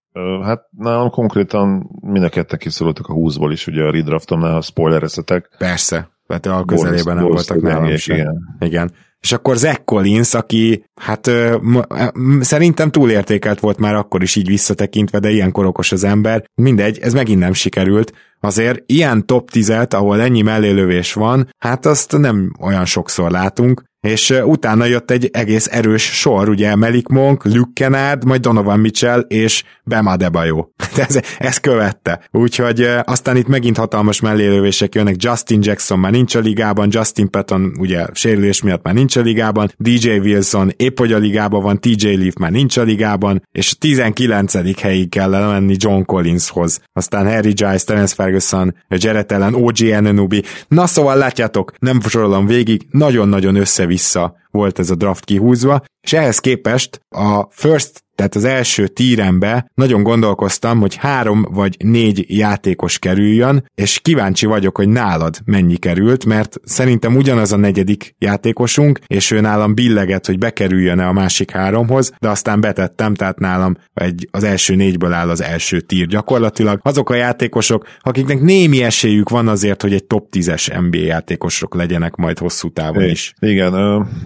Hát nálam konkrétan mind a ketten kiszorultak a húszból is, ugye a redraftomnál, ha spoilerezhetek. Persze, mert a közelében nem voltak nálam sem. Igen. igen. És akkor Zach Collins, aki hát ö, szerintem túlértékelt volt már akkor is így visszatekintve, de ilyen korokos az ember. Mindegy, ez megint nem sikerült. Azért ilyen top 10-et, ahol ennyi mellélövés van, hát azt nem olyan sokszor látunk, és utána jött egy egész erős sor, ugye Melik Monk, Luke Kennard, majd Donovan Mitchell és Bema Adebayo. ez, ez követte. Úgyhogy aztán itt megint hatalmas mellélövések jönnek, Justin Jackson már nincs a ligában, Justin Patton ugye sérülés miatt már nincs a ligában, DJ Wilson épp hogy a ligában van, TJ Leaf már nincs a ligában, és 19. helyig kell menni John Collinshoz. Aztán Harry Giles, Terence Ferguson, Jared Allen, OG Anunobi. Na szóval látjátok, nem sorolom végig, nagyon-nagyon össze-vissza volt ez a draft kihúzva, és ehhez képest a first tehát az első tírembe nagyon gondolkoztam, hogy három vagy négy játékos kerüljön, és kíváncsi vagyok, hogy nálad mennyi került, mert szerintem ugyanaz a negyedik játékosunk, és ő nálam billeget, hogy bekerüljön-e a másik háromhoz, de aztán betettem, tehát nálam egy, az első négyből áll az első tír gyakorlatilag. Azok a játékosok, akiknek némi esélyük van azért, hogy egy top 10-es NBA játékosok legyenek majd hosszú távon is. Igen,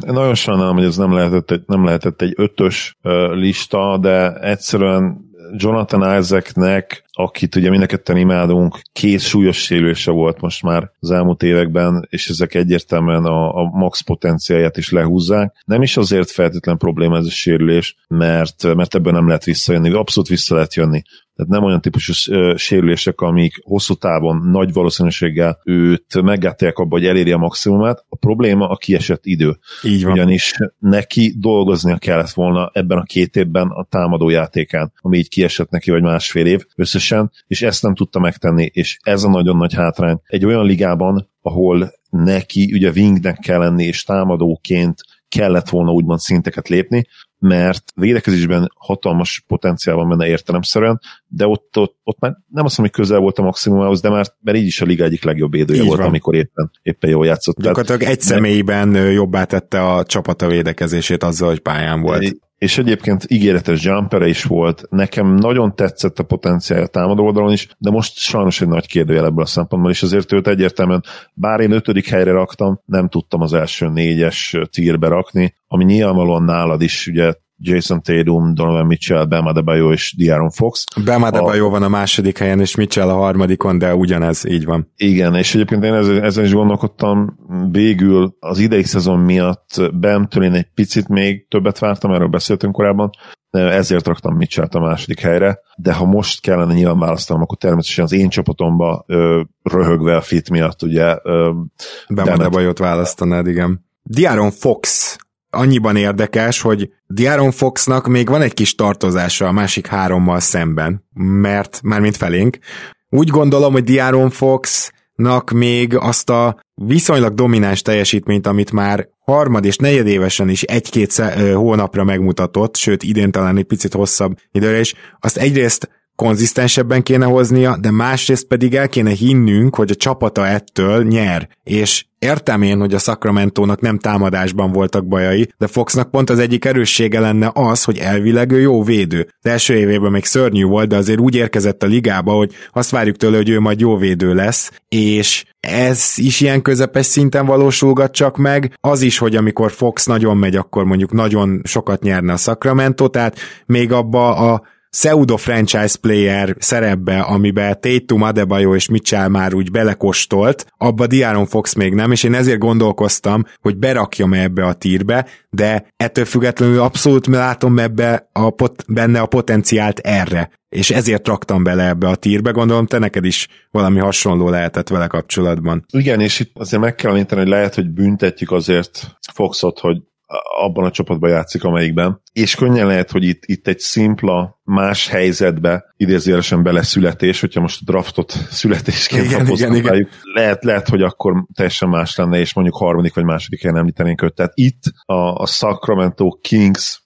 nagyon sajnálom, hogy ez nem lehetett egy, nem lehetett egy ötös lista, de egyszerűen Jonathan Isaacnek, akit ugye mindenketten imádunk, két súlyos sérülése volt most már az elmúlt években, és ezek egyértelműen a, a max potenciáját is lehúzzák. Nem is azért feltétlen probléma ez a sérülés, mert, mert ebből nem lehet visszajönni, abszolút vissza lehet jönni. Tehát nem olyan típusú sérülések, amik hosszú távon nagy valószínűséggel őt meggátják abba, hogy eléri a maximumát. A probléma a kiesett idő. Így van. Ugyanis neki dolgoznia kellett volna ebben a két évben a támadó játékán, ami így kiesett neki, vagy másfél év összesen, és ezt nem tudta megtenni, és ez a nagyon nagy hátrány. Egy olyan ligában, ahol neki ugye wingnek kell lenni, és támadóként kellett volna úgymond szinteket lépni, mert védekezésben hatalmas potenciál van benne értelemszerűen, de ott, ott, ott már nem azt mondom, hogy közel volt a maximumához, de már mert így is a liga egyik legjobb védője volt, van. amikor éppen, éppen jól játszott. Gyakorlatilag egy személyben jobbá tette a csapata védekezését azzal, hogy pályán volt és egyébként ígéretes jumpere is volt. Nekem nagyon tetszett a potenciál a támadó oldalon is, de most sajnos egy nagy kérdőjel ebből a szempontból, és azért őt egyértelműen, bár én ötödik helyre raktam, nem tudtam az első négyes tírbe rakni, ami nyilvánvalóan nálad is ugye Jason Tatum, Donovan Mitchell, Bam Adebayo és Diaron Fox. Bam Adebayo a... van a második helyen, és Mitchell a harmadikon, de ugyanez, így van. Igen, és egyébként én ezen, ezen is gondolkodtam, végül az idei szezon miatt Bamtől én egy picit még többet vártam, erről beszéltünk korábban, ezért raktam mitchell a második helyre, de ha most kellene nyilván választanom, akkor természetesen az én csapatomba ö, röhögve a fit miatt, ugye. Ö, Bam Adebayot választanád, igen. Diaron Fox annyiban érdekes, hogy Diaron Foxnak még van egy kis tartozása a másik hárommal szemben, mert mármint felénk. Úgy gondolom, hogy Diaron Foxnak még azt a viszonylag domináns teljesítményt, amit már harmad és negyedévesen is egy-két hónapra megmutatott, sőt idén talán egy picit hosszabb időre is, azt egyrészt konzisztensebben kéne hoznia, de másrészt pedig el kéne hinnünk, hogy a csapata ettől nyer, és Értem én, hogy a Sacramento-nak nem támadásban voltak bajai, de Foxnak pont az egyik erőssége lenne az, hogy elvileg ő jó védő. Az első évében még szörnyű volt, de azért úgy érkezett a ligába, hogy azt várjuk tőle, hogy ő majd jó védő lesz, és ez is ilyen közepes szinten valósulgat csak meg, az is, hogy amikor Fox nagyon megy, akkor mondjuk nagyon sokat nyerne a Sacramento, tehát még abba a pseudo franchise player szerepbe, amiben Tatum, Adebayo és Mitchell már úgy belekostolt, abba Diaron Fox még nem, és én ezért gondolkoztam, hogy berakjam ebbe a tírbe, de ettől függetlenül abszolút látom ebbe a pot- benne a potenciált erre, és ezért raktam bele ebbe a tírbe, gondolom te neked is valami hasonló lehetett vele kapcsolatban. Igen, és itt azért meg kell említeni, hogy lehet, hogy büntetjük azért Foxot, hogy abban a csapatban játszik, amelyikben. És könnyen lehet, hogy itt, itt egy szimpla, más helyzetbe idézőjelesen beleszületés, hogyha most a draftot születésként igen, igen, igen. Lehet, lehet, hogy akkor teljesen más lenne, és mondjuk harmadik vagy második helyen említenénk őt. Tehát itt a, a Sacramento Kings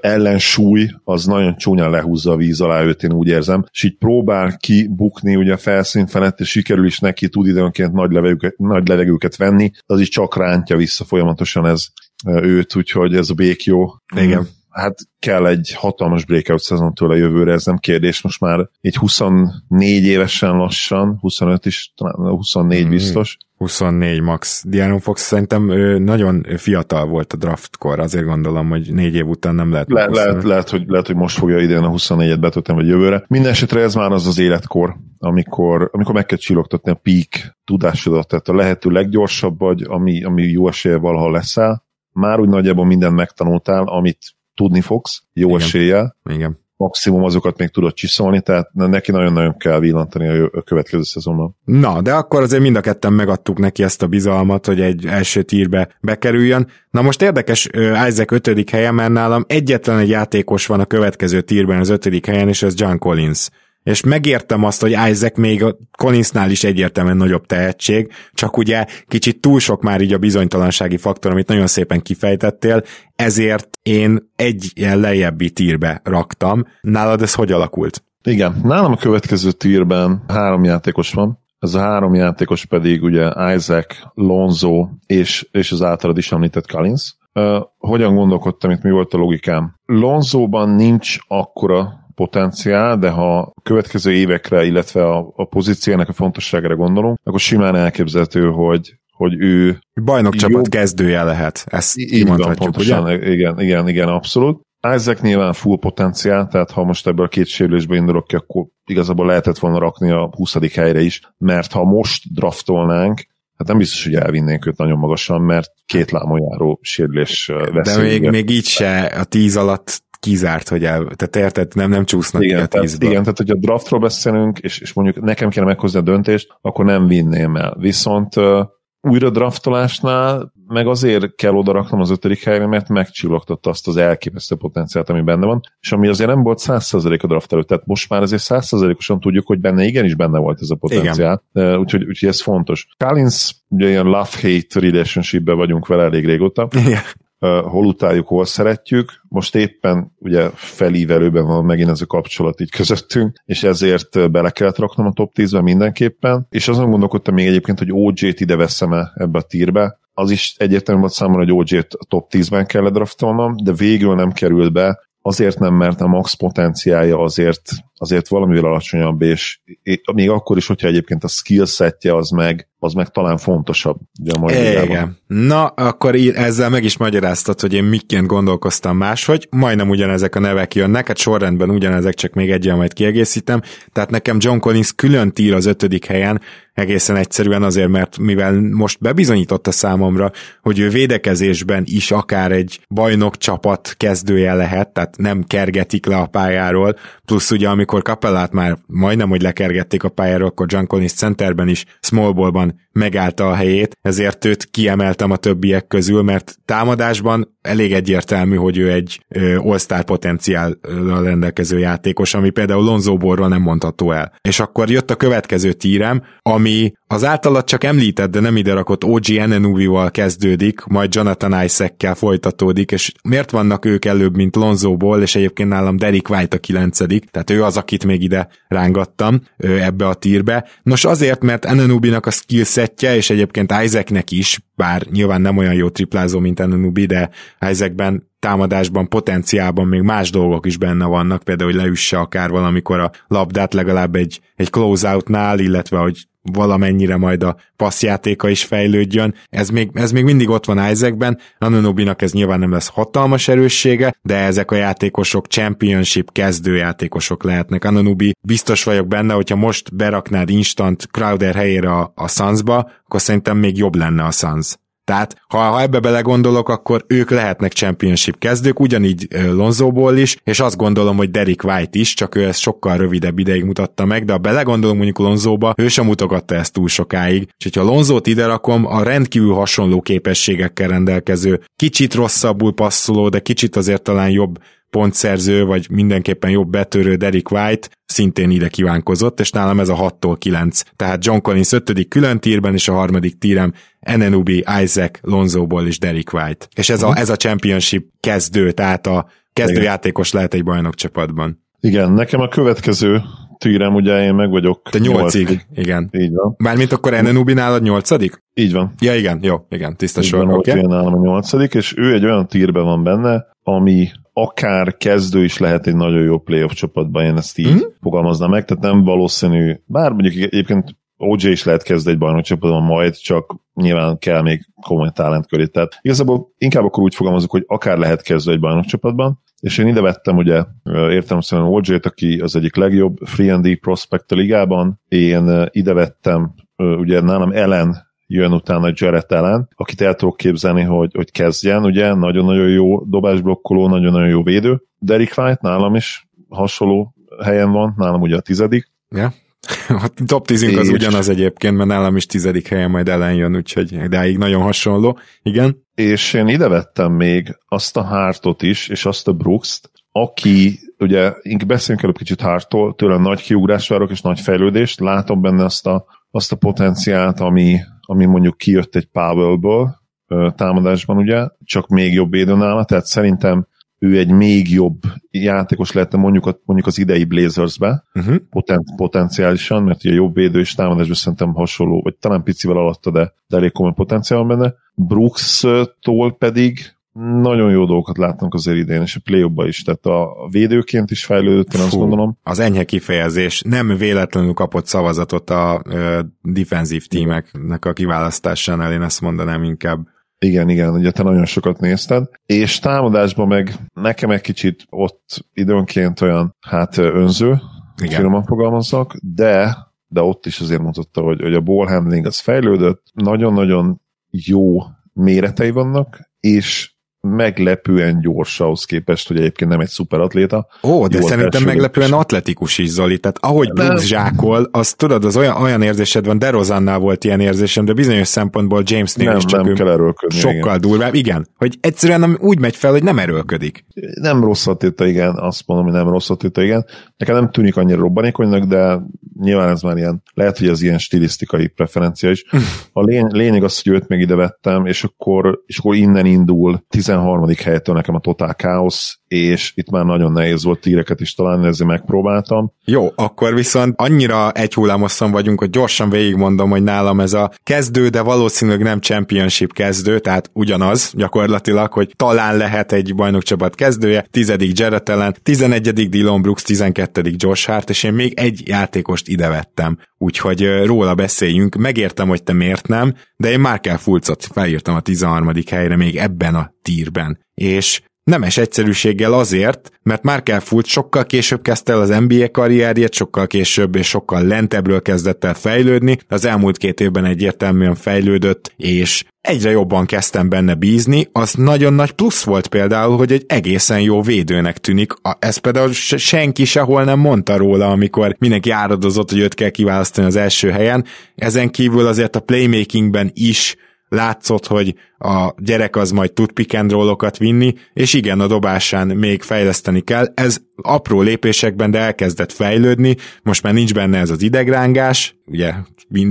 ellensúly az nagyon csúnyán lehúzza a víz alá őt, én úgy érzem, és így próbál kibukni ugye a felszín felett, és sikerül is neki tud időnként nagy levegőket, nagy levegőket venni, az is csak rántja vissza folyamatosan ez őt, úgyhogy ez a bék jó. Igen. Hát kell egy hatalmas breakout szezon tőle jövőre, ez nem kérdés. Most már egy 24 évesen lassan, 25 is, talán 24 mm. biztos. 24 max. Diaron Fox szerintem nagyon fiatal volt a draftkor, azért gondolom, hogy négy év után nem lehet. Le, lehet, lehet, hogy, lehet, hogy most fogja idén a 24-et betölteni, vagy jövőre. Mindenesetre ez már az az életkor, amikor, amikor meg kell csillogtatni a peak tudásodat, tehát a lehető leggyorsabb vagy, ami, ami jó esélye valahol leszel, már úgy nagyjából mindent megtanultál, amit tudni fogsz, jó Igen. eséllyel. Igen. Maximum azokat még tudod csiszolni, tehát neki nagyon-nagyon kell villantani a következő szezonban. Na, de akkor azért mind a ketten megadtuk neki ezt a bizalmat, hogy egy első tírbe bekerüljön. Na most érdekes Isaac ötödik helyen, mert nálam egyetlen egy játékos van a következő tírben az ötödik helyen, és ez John Collins és megértem azt, hogy Isaac még a Collinsnál is egyértelműen nagyobb tehetség, csak ugye kicsit túl sok már így a bizonytalansági faktor, amit nagyon szépen kifejtettél, ezért én egy ilyen lejjebbi tírbe raktam. Nálad ez hogy alakult? Igen, nálam a következő tírben három játékos van, ez a három játékos pedig ugye Isaac, Lonzo és, és az általad is említett Collins. Uh, hogyan gondolkodtam itt, mi volt a logikám? Lonzóban nincs akkora potenciál, de ha a következő évekre, illetve a, a pozíciónak a fontosságára gondolunk, akkor simán elképzelhető, hogy hogy ő bajnokcsapat kezdője lehet, ezt így van, pontosan, ugye? igen, igen, igen, abszolút. Isaac nyilván full potenciál, tehát ha most ebből a két sérülésből indulok ki, akkor igazából lehetett volna rakni a 20. helyre is, mert ha most draftolnánk, hát nem biztos, hogy elvinnénk őt nagyon magasan, mert két lámojáró sérülés De még, még így se a tíz alatt kizárt, hogy el, tehát érted, nem, nem csúsznak igen, ki a tehát, tízből. igen, tehát hogyha draftról beszélünk, és, és mondjuk nekem kéne meghozni a döntést, akkor nem vinném el. Viszont uh, újra draftolásnál meg azért kell odaraknom az ötödik helyre, mert megcsillogtatta azt az elképesztő potenciált, ami benne van, és ami azért nem volt 100% a draft előtt, tehát most már azért 100%-osan tudjuk, hogy benne igenis benne volt ez a potenciál, úgyhogy, úgyhogy ez fontos. Collins, ugye ilyen love-hate relationshipben vagyunk vele elég régóta, Igen. Hol utáljuk, hol szeretjük. Most éppen ugye felívelőben van megint ez a kapcsolat így közöttünk, és ezért bele kellett raknom a top 10-be mindenképpen. És azon gondolkodtam még egyébként, hogy OJ-t ide veszem-e ebbe a tírbe. Az is egyértelmű volt számomra, hogy OJ-t a top 10-ben kell draftolnom, de végül nem került be, azért nem, mert a max potenciálja azért, azért valamivel alacsonyabb, és még akkor is, hogyha egyébként a skill setje az meg, az meg talán fontosabb. Ugye a mai. Igen. Na, akkor í- ezzel meg is magyaráztad, hogy én miként gondolkoztam máshogy. Majdnem ugyanezek a nevek jönnek, hát sorrendben ugyanezek, csak még egyen majd kiegészítem. Tehát nekem John Collins külön tír az ötödik helyen, egészen egyszerűen azért, mert mivel most bebizonyította számomra, hogy ő védekezésben is akár egy bajnok csapat kezdője lehet, tehát nem kergetik le a pályáról, plusz ugye amikor Kapellát már majdnem, hogy lekergették a pályáról, akkor Collins centerben is small ballban megállta a helyét, ezért őt kiemeltem a többiek közül, mert támadásban elég egyértelmű, hogy ő egy all-star potenciállal rendelkező játékos, ami például Lonzo Borról nem mondható el. És akkor jött a következő tírem, ami az általad csak említett, de nem ide rakott OG Enenubi-val kezdődik, majd Jonathan Isaac-kel folytatódik, és miért vannak ők előbb, mint Lonzo Ball, és egyébként nálam Derek White a kilencedik, tehát ő az, akit még ide rángattam ebbe a tírbe. Nos azért, mert Enenubi-nak a skillsetje, és egyébként Isaacnek is, bár nyilván nem olyan jó triplázó, mint Enenubi, de Isaacben támadásban, potenciálban még más dolgok is benne vannak, például, hogy leüsse akár valamikor a labdát legalább egy, egy closeoutnál, illetve hogy valamennyire majd a passzjátéka is fejlődjön. Ez még, ez még mindig ott van Isaacben, Anunobinak ez nyilván nem lesz hatalmas erőssége, de ezek a játékosok championship kezdőjátékosok lehetnek. Anunobi biztos vagyok benne, hogyha most beraknád instant Crowder helyére a, a Sunsba, akkor szerintem még jobb lenne a Suns. Tehát, ha, ha ebbe belegondolok, akkor ők lehetnek championship kezdők, ugyanígy Lonzóból is, és azt gondolom, hogy Derek White is, csak ő ezt sokkal rövidebb ideig mutatta meg, de ha belegondolunk mondjuk Lonzóba, ő sem mutogatta ezt túl sokáig. És ha Lonzót ide rakom, a rendkívül hasonló képességekkel rendelkező, kicsit rosszabbul passzoló, de kicsit azért talán jobb pontszerző, vagy mindenképpen jobb betörő Derek White szintén ide kívánkozott, és nálam ez a 6-tól 9. Tehát John Collins 5. külön tírben, és a harmadik tírem Enenubi, Isaac, Lonzoból és Derek White. És ez a, ez a championship kezdő, tehát a kezdőjátékos lehet egy bajnok csapatban. Igen, nekem a következő tírem, ugye én meg vagyok. Te nyolcig, igen. Így van. Mármint akkor Enenubi nálad nyolcadik? Így van. Ja, igen, jó, igen, tiszta Így sor. van, okay. nálam a nyolcadik, és ő egy olyan tírben van benne, ami akár kezdő is lehet egy nagyon jó playoff csapatban, én ezt így Mhm. mm. fogalmaznám meg, tehát nem valószínű, bár mondjuk egyébként OJ is lehet kezdeni egy bajnok csapatban majd, csak nyilván kell még komoly talent köré. Tehát igazából inkább akkor úgy fogalmazok, hogy akár lehet kezdeni egy bajnok csapatban, és én ide vettem ugye értelemszerűen OJ-t, aki az egyik legjobb free and prospect a ligában, én ide vettem ugye nálam Ellen jön utána Jarrett Allen, akit el tudok képzelni, hogy, hogy kezdjen, ugye, nagyon-nagyon jó dobásblokkoló, nagyon-nagyon jó védő. Derek White nálam is hasonló helyen van, nálam ugye a tizedik. Ja. A top 10 az ugyanaz egyébként, mert nálam is tizedik helyen majd ellen jön, úgyhogy idáig nagyon hasonló. Igen. És én ide vettem még azt a Hartot is, és azt a Brooks-t, aki, ugye, inkább beszéljünk előbb kicsit Hartól, tőle nagy kiugrás várok és nagy fejlődést, látom benne azt a, azt a potenciált, ami, ami mondjuk kijött egy Powellből támadásban, ugye, csak még jobb védő nála, tehát szerintem ő egy még jobb játékos lehetne mondjuk, a, mondjuk az idei Blazersbe, Uh-huh. poten, potenciálisan, mert ugye jobb védő és támadásban szerintem hasonló, vagy talán picivel alatta, de, de elég komoly potenciál van benne. Brooks-tól pedig nagyon jó dolgokat látnak azért idén, és a play is, tehát a védőként is fejlődött, én azt gondolom. Az enyhe kifejezés. Nem véletlenül kapott szavazatot a ö, defensív tímeknek a kiválasztásánál, én ezt mondanám inkább. Igen, igen, ugye te nagyon sokat nézted, és támadásban meg nekem egy kicsit ott időnként olyan, hát önző, igen. finoman fogalmazok, de de ott is azért mutatta, hogy, hogy a ball handling az fejlődött, nagyon-nagyon jó méretei vannak, és meglepően gyors ahhoz képest, hogy egyébként nem egy szuperatléta. Ó, de szerintem meglepően is. atletikus is, Zoli. Tehát ahogy Brooks zsákol, az tudod, az olyan, olyan érzésed van, Derozannál volt ilyen érzésem, de bizonyos szempontból Jamesnél nem, is csak nem kell erőlködni, sokkal igen. durvább. Igen, hogy egyszerűen nem, úgy megy fel, hogy nem erőlködik. Nem rossz atléta, igen, azt mondom, hogy nem rossz atléta, igen. Nekem nem tűnik annyira robbanékonynak, de nyilván ez már ilyen, lehet, hogy ez ilyen stilisztikai preferencia is. A lény, lényeg az, hogy őt még ide vettem, és akkor, és akkor innen indul 13. helytől nekem a totál káosz, és itt már nagyon nehéz volt tíreket is találni, ezért megpróbáltam. Jó, akkor viszont annyira egy hullámoszon vagyunk, hogy gyorsan végigmondom, hogy nálam ez a kezdő, de valószínűleg nem championship kezdő, tehát ugyanaz gyakorlatilag, hogy talán lehet egy bajnokcsapat kezdője, tizedik Jared Allen, tizenegyedik Dylan Brooks, tizenkettődik Josh Hart, és én még egy játékost ide vettem. Úgyhogy róla beszéljünk. Megértem, hogy te miért nem, de én Markel Fulcot felírtam a 13. helyre még ebben a tírben. És Nemes egyszerűséggel azért, mert Markel Fultz sokkal később kezdte el az NBA karrierjét, sokkal később és sokkal lentebbről kezdett el fejlődni, az elmúlt két évben egyértelműen fejlődött, és egyre jobban kezdtem benne bízni, az nagyon nagy plusz volt például, hogy egy egészen jó védőnek tűnik. Ez például senki sehol nem mondta róla, amikor mindenki áradozott, hogy őt kell kiválasztani az első helyen. Ezen kívül azért a playmakingben is látszott, hogy a gyerek az majd tud pick and vinni, és igen, a dobásán még fejleszteni kell. Ez apró lépésekben, de elkezdett fejlődni, most már nincs benne ez az idegrángás, ugye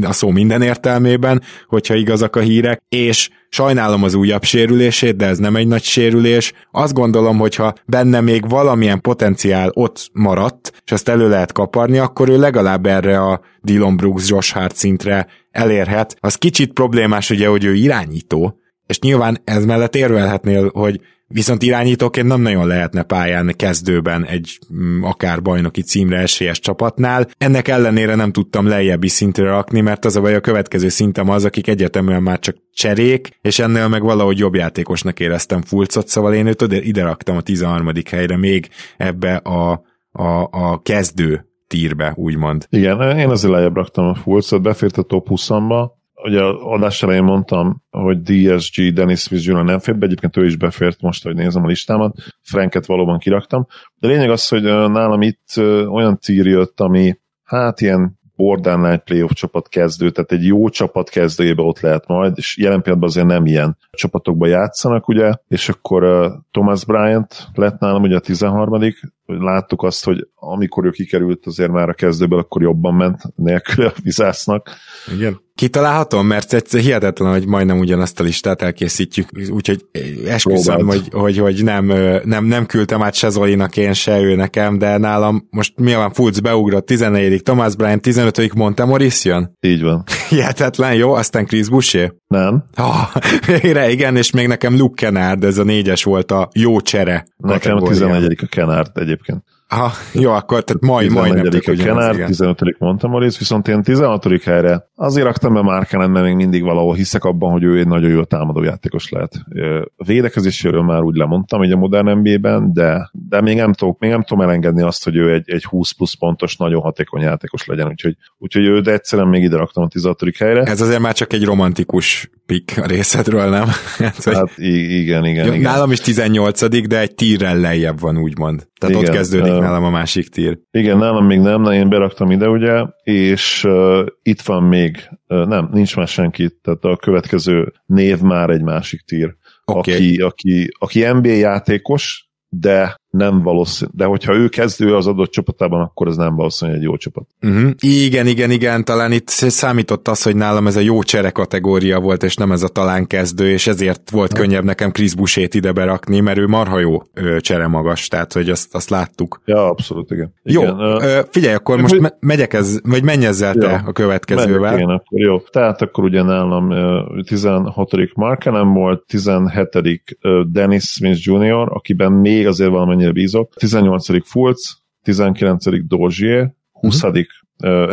a szó minden értelmében, hogyha igazak a hírek, és sajnálom az újabb sérülését, de ez nem egy nagy sérülés. Azt gondolom, hogyha benne még valamilyen potenciál ott maradt, és ezt elő lehet kaparni, akkor ő legalább erre a Dylan Brooks, Josh Hart szintre elérhet. Az kicsit problémás ugye, hogy ő irányító, és nyilván ez mellett érvelhetnél, hogy viszont irányítóként nem nagyon lehetne pályán kezdőben egy mm, akár bajnoki címre esélyes csapatnál. Ennek ellenére nem tudtam lejjebbi szintre rakni, mert az a vagy a következő szintem az, akik egyeteműen már csak cserék, és ennél meg valahogy jobb játékosnak éreztem Fulcot, szóval én őt ide raktam a 13. helyre még ebbe a, a, a kezdő tírbe, úgymond. Igen, én azért lejjebb raktam a Fulcot, befért a top 20-amba, ugye adás elején mondtam, hogy DSG, Dennis Smith Jr. nem fért be, egyébként ő is befért most, hogy nézem a listámat, Franket valóban kiraktam, de lényeg az, hogy nálam itt olyan tír jött, ami hát ilyen borderline playoff csapat kezdő, tehát egy jó csapat kezdőjébe ott lehet majd, és jelen pillanatban azért nem ilyen csapatokban játszanak, ugye, és akkor uh, Thomas Bryant lett nálam ugye a 13 láttuk azt, hogy amikor ő kikerült azért már a kezdőből, akkor jobban ment nélkül a vizásznak. Igen. Kitalálhatom, mert ez hihetetlen, hogy majdnem ugyanazt a listát elkészítjük, úgyhogy esküszöm, hogy, hogy, hogy, nem, nem, nem küldtem át se Zolinak, én se ő nekem, de nálam most mi van, Fulc beugrott, 14 Thomas Bryant, 15 mondta, Morris jön? Így van. Hihetetlen, jó, aztán Chris Boucher? Nem. Oh, végre, igen, és még nekem Luke Kennard, ez a négyes volt a jó csere. Nekem a 11 a Kennard egyébként. Ha, jó, akkor tehát majd, majdnem tök a Kenár, 15. mondtam Morris, viszont én 16. helyre azért raktam be Márkenen, mert még mindig valahol hiszek abban, hogy ő egy nagyon jó támadó játékos lehet. Védekezéséről már úgy lemondtam, hogy a modern NBA-ben, de, de még, nem tudok, még nem tudom elengedni azt, hogy ő egy, egy 20 plusz pontos, nagyon hatékony játékos legyen, úgyhogy, úgyhogy ő, de egyszerűen még ide raktam a 16. helyre. Ez azért már csak egy romantikus pick a részedről, nem? hát, hogy... igen, igen, jó, igen. Nálam is 18 de egy tírrel lejjebb van, úgymond. Tehát igen, ott kezdődik uh, nálam a másik tír. Igen, nálam még nem, én beraktam ide, ugye, és uh, itt van még, uh, nem, nincs már senki, tehát a következő név már egy másik tír. Okay. Aki, aki, aki NBA játékos, de nem valószínű. De hogyha ő kezdő az adott csapatában, akkor ez nem valószínű egy jó csapat. Uh-huh. Igen, igen, igen, talán itt számított az, hogy nálam ez a jó csere kategória volt, és nem ez a talán kezdő, és ezért volt ha. könnyebb nekem Chris Busét ide berakni, mert ő marha jó ő, csere magas, tehát hogy azt, azt láttuk. Ja, abszolút, igen. Jó, igen, uh, figyelj, akkor most me- megyek ez, vagy menj ezzel te a következővel. Megyek, igen, akkor jó. Tehát akkor ugye nálam uh, 16. Markenem volt, 17. Uh, Dennis Smith Jr., akiben még azért valamennyi mennyire bízok. 18. Fulc, 19. Dozier, 20. Uh-huh.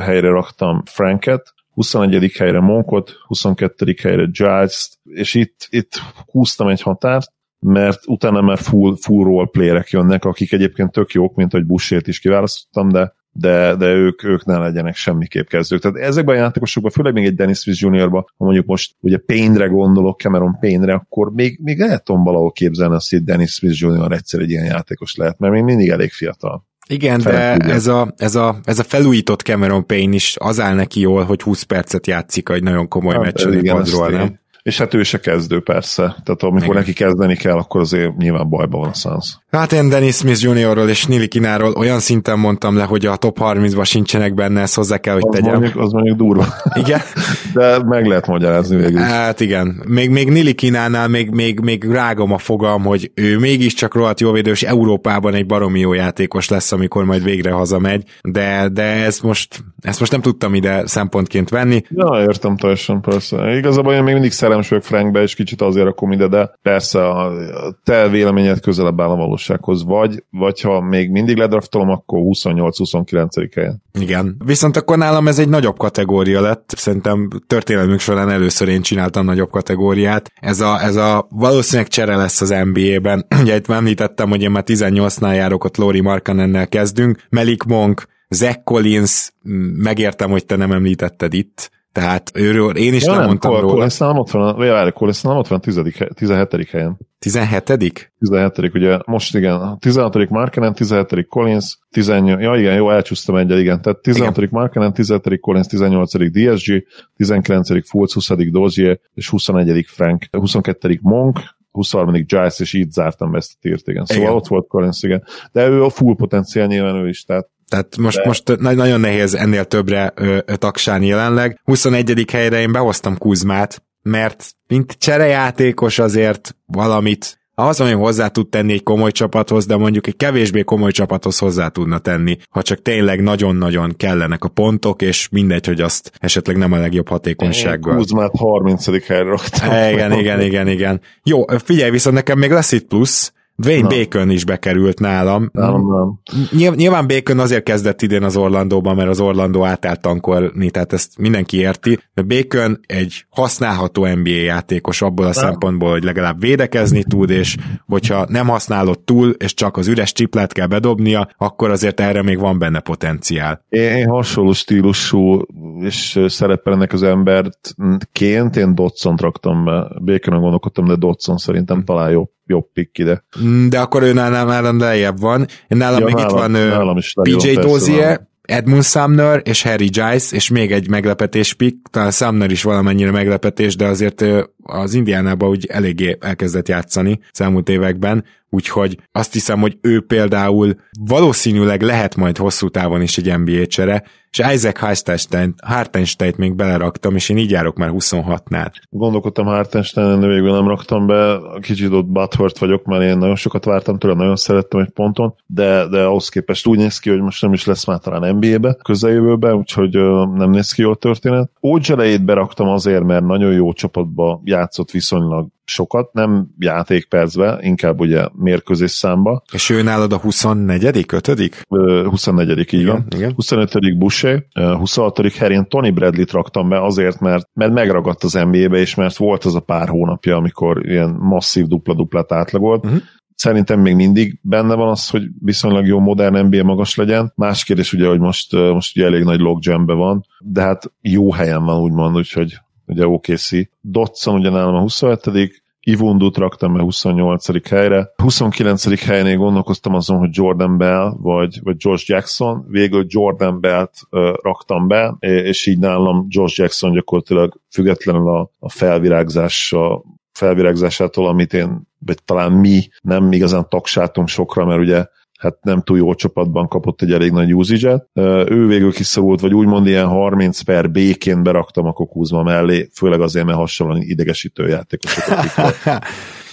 helyre raktam Franket, 21. helyre Monkot, 22. helyre Giles-t, és itt, itt húztam egy határt, mert utána már full, full role playerek jönnek, akik egyébként tök jók, mint hogy Bushért is kiválasztottam, de de, de ők, ők ne legyenek semmiképp kezdők. Tehát ezekben a játékosokban, főleg még egy Dennis Smith Juniorban, ha mondjuk most ugye Payne-re gondolok, Cameron Payne-re, akkor még, még lehet tudom valahol képzelni azt, hogy Dennis Smith Junior egyszer egy ilyen játékos lehet, mert még mindig elég fiatal. Igen, de ez a, ez, a, ez a felújított Cameron Payne is az áll neki jól, hogy 20 percet játszik egy nagyon komoly hát, meccsen padról, nem? És hát ő se kezdő persze, tehát amikor Igen. neki kezdeni kell, akkor azért nyilván bajban van a Suns. Hát én Dennis Smith Juniorról és Nili Kináról olyan szinten mondtam le, hogy a top 30-ban sincsenek benne, ezt hozzá kell, hogy az tegyem. Mondjuk, az mondjuk durva. Igen? De meg lehet magyarázni végül. Hát igen. Még, még Nili Kinánál még, még, még rágom a fogam, hogy ő mégiscsak rohadt jó védő, és Európában egy baromi jó játékos lesz, amikor majd végre hazamegy, de, de ez most, ezt most nem tudtam ide szempontként venni. Ja, értem teljesen, persze. Igazából én még mindig szerelmes vagyok Frankbe, és kicsit azért rakom ide, de persze a, a te véleményed közelebb áll a valósághoz, vagy, vagy ha még mindig ledraftolom, akkor 28-29 helyen. Igen. Viszont akkor nálam ez egy nagyobb kategória lett. Szerintem történelmünk során először én csináltam nagyobb kategóriát. Ez a, ez a valószínűleg csere lesz az NBA-ben. Ugye itt említettem, hogy én már 18-nál járok, ott Lori Markanennel kezdünk. Melik Monk, Zach Collins, megértem, hogy te nem említetted itt, tehát őről én is ja, nem, nem mondtam Cole, róla. Cole ott van, vagy Cole ott van 17. helyen. 17. 17. ugye most igen, 16. Markenen, 17. Collins, 18. Ja igen, jó, elcsúsztam egyet, igen. Tehát 16. Igen. Markenen, 17. Collins, 18. DSG, 19. Fultz, 20. Dozier, és 21. Frank, 22. Monk, 23. Giles, és így zártam be ezt a tírt, igen. Szóval igen. ott volt Collins, igen. De ő a full potenciál nyilván ő is, tehát tehát most, De... most nagyon nehéz ennél többre ö, taksálni jelenleg. 21. helyre én behoztam Kuzmát, mert mint cserejátékos azért valamit az, ami hozzá tud tenni egy komoly csapathoz, de mondjuk egy kevésbé komoly csapathoz hozzá tudna tenni, ha csak tényleg nagyon-nagyon kellenek a pontok, és mindegy, hogy azt esetleg nem a legjobb hatékonysággal. Kuzmát 30. helyre raktam. Igen, igen, igen, igen. Jó, figyelj, viszont nekem még lesz itt plusz, Dwayne Na. Bacon is bekerült nálam. Nálam nem. Nyilván Bacon azért kezdett idén az Orlandóban, mert az Orlandó átállt tankolni, tehát ezt mindenki érti. De Bacon egy használható NBA játékos abból a nem. szempontból, hogy legalább védekezni tud, és hogyha nem használod túl, és csak az üres csiplát kell bedobnia, akkor azért erre még van benne potenciál. Én, én hasonló stílusú és szerepelnek az embert ként, én Dodson raktam be. Baconon gondolkodtam, de Dodson szerintem talán jobb jobb pick ide. Mm, de akkor ő nálam már lejjebb van. Én nálam ja, még nálam, itt van nálam is PJ Dozier, Edmund Sumner és Harry Giles, és még egy meglepetés pick, talán Sumner is valamennyire meglepetés, de azért az Indiánában úgy eléggé elkezdett játszani elmúlt években, úgyhogy azt hiszem, hogy ő például valószínűleg lehet majd hosszú távon is egy NBA csere, és Isaac Hartenstein, Hartenstein még beleraktam, és én így járok már 26-nál. Gondolkodtam Hartenstein, de végül nem raktam be, kicsit ott butthurt vagyok, mert én nagyon sokat vártam tőle, nagyon szerettem egy ponton, de, de ahhoz képest úgy néz ki, hogy most nem is lesz már talán NBA-be közeljövőben, úgyhogy nem néz ki jó a történet. Ógyelejét beraktam azért, mert nagyon jó csapatba játszott viszonylag sokat, nem játékpercbe, inkább ugye mérkőzés számba. És ő nálad a 24 5 24 így igen, van. Igen. 25 Busé, 26 Herén Tony Bradley-t raktam be azért, mert, mert megragadt az NBA-be, és mert volt az a pár hónapja, amikor ilyen masszív dupla-duplát átlagolt. Uh-huh szerintem még mindig benne van az, hogy viszonylag jó modern NBA magas legyen. Más kérdés ugye, hogy most, most ugye elég nagy logjambe van, de hát jó helyen van úgymond, úgyhogy ugye OKC. Dotson ugye nálam a 27 Ivundut raktam be 28. helyre. 29. helynél gondolkoztam azon, hogy Jordan Bell vagy, vagy George Jackson. Végül Jordan Bell-t uh, raktam be, és így nálam George Jackson gyakorlatilag függetlenül a, a felvirágzása felvirágzásától, amit én, vagy talán mi nem igazán tagsátunk sokra, mert ugye hát nem túl jó csapatban kapott egy elég nagy usage Ő végül kiszorult, vagy úgymond ilyen 30 per békén beraktam a kokúzma mellé, főleg azért, mert hasonlóan idegesítő játékosokat.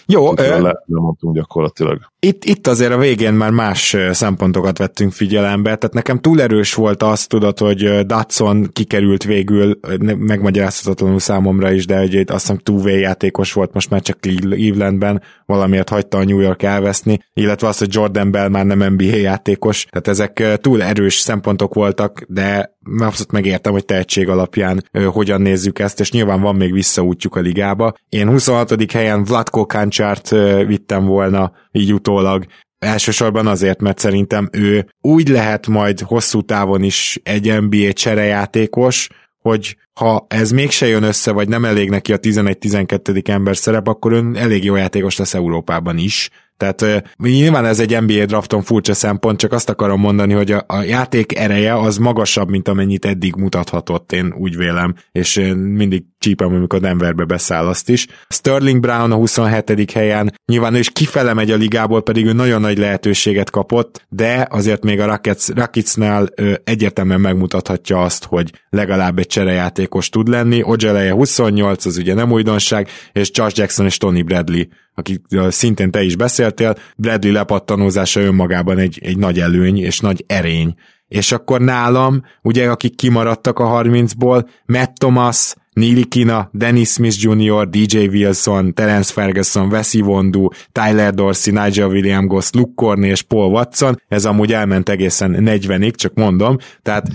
Jó. Le, mondtunk gyakorlatilag. Itt, itt azért a végén már más szempontokat vettünk figyelembe, tehát nekem túl erős volt az, tudod, hogy Datson kikerült végül, megmagyarázhatatlanul számomra is, de hogy azt hiszem two játékos volt, most már csak Clevelandben, valamiért hagyta a New York elveszni, illetve az, hogy Jordan Bell már nem NBA játékos, tehát ezek túl erős szempontok voltak, de abszolút megértem, hogy tehetség alapján hogyan nézzük ezt, és nyilván van még visszaútjuk a ligába. Én 26. helyen Vlatko Kancsárt vittem volna így utólag, Elsősorban azért, mert szerintem ő úgy lehet majd hosszú távon is egy NBA cserejátékos, hogy ha ez mégse jön össze, vagy nem elég neki a 11-12. ember szerep, akkor ön elég jó játékos lesz Európában is. Tehát nyilván ez egy NBA drafton furcsa szempont, csak azt akarom mondani, hogy a, a játék ereje az magasabb, mint amennyit eddig mutathatott, én úgy vélem, és mindig csípem, amikor Denverbe beszáll azt is. Sterling Brown a 27. helyen, nyilván ő is kifele megy a ligából, pedig ő nagyon nagy lehetőséget kapott, de azért még a Rockets, Rocketsnál egyértelműen megmutathatja azt, hogy legalább egy cserejátékos tud lenni. Ojeleje 28, az ugye nem újdonság, és Josh Jackson és Tony Bradley akik szintén te is beszéltél, Bradley lepattanózása önmagában egy, egy nagy előny és nagy erény. És akkor nálam, ugye akik kimaradtak a 30-ból, Matt Thomas, Neely Kina, Dennis Smith Jr., DJ Wilson, Terence Ferguson, Vessi Vondu, Tyler Dorsey, Nigel William Goss, Luke Corney és Paul Watson, ez amúgy elment egészen 40-ig, csak mondom, tehát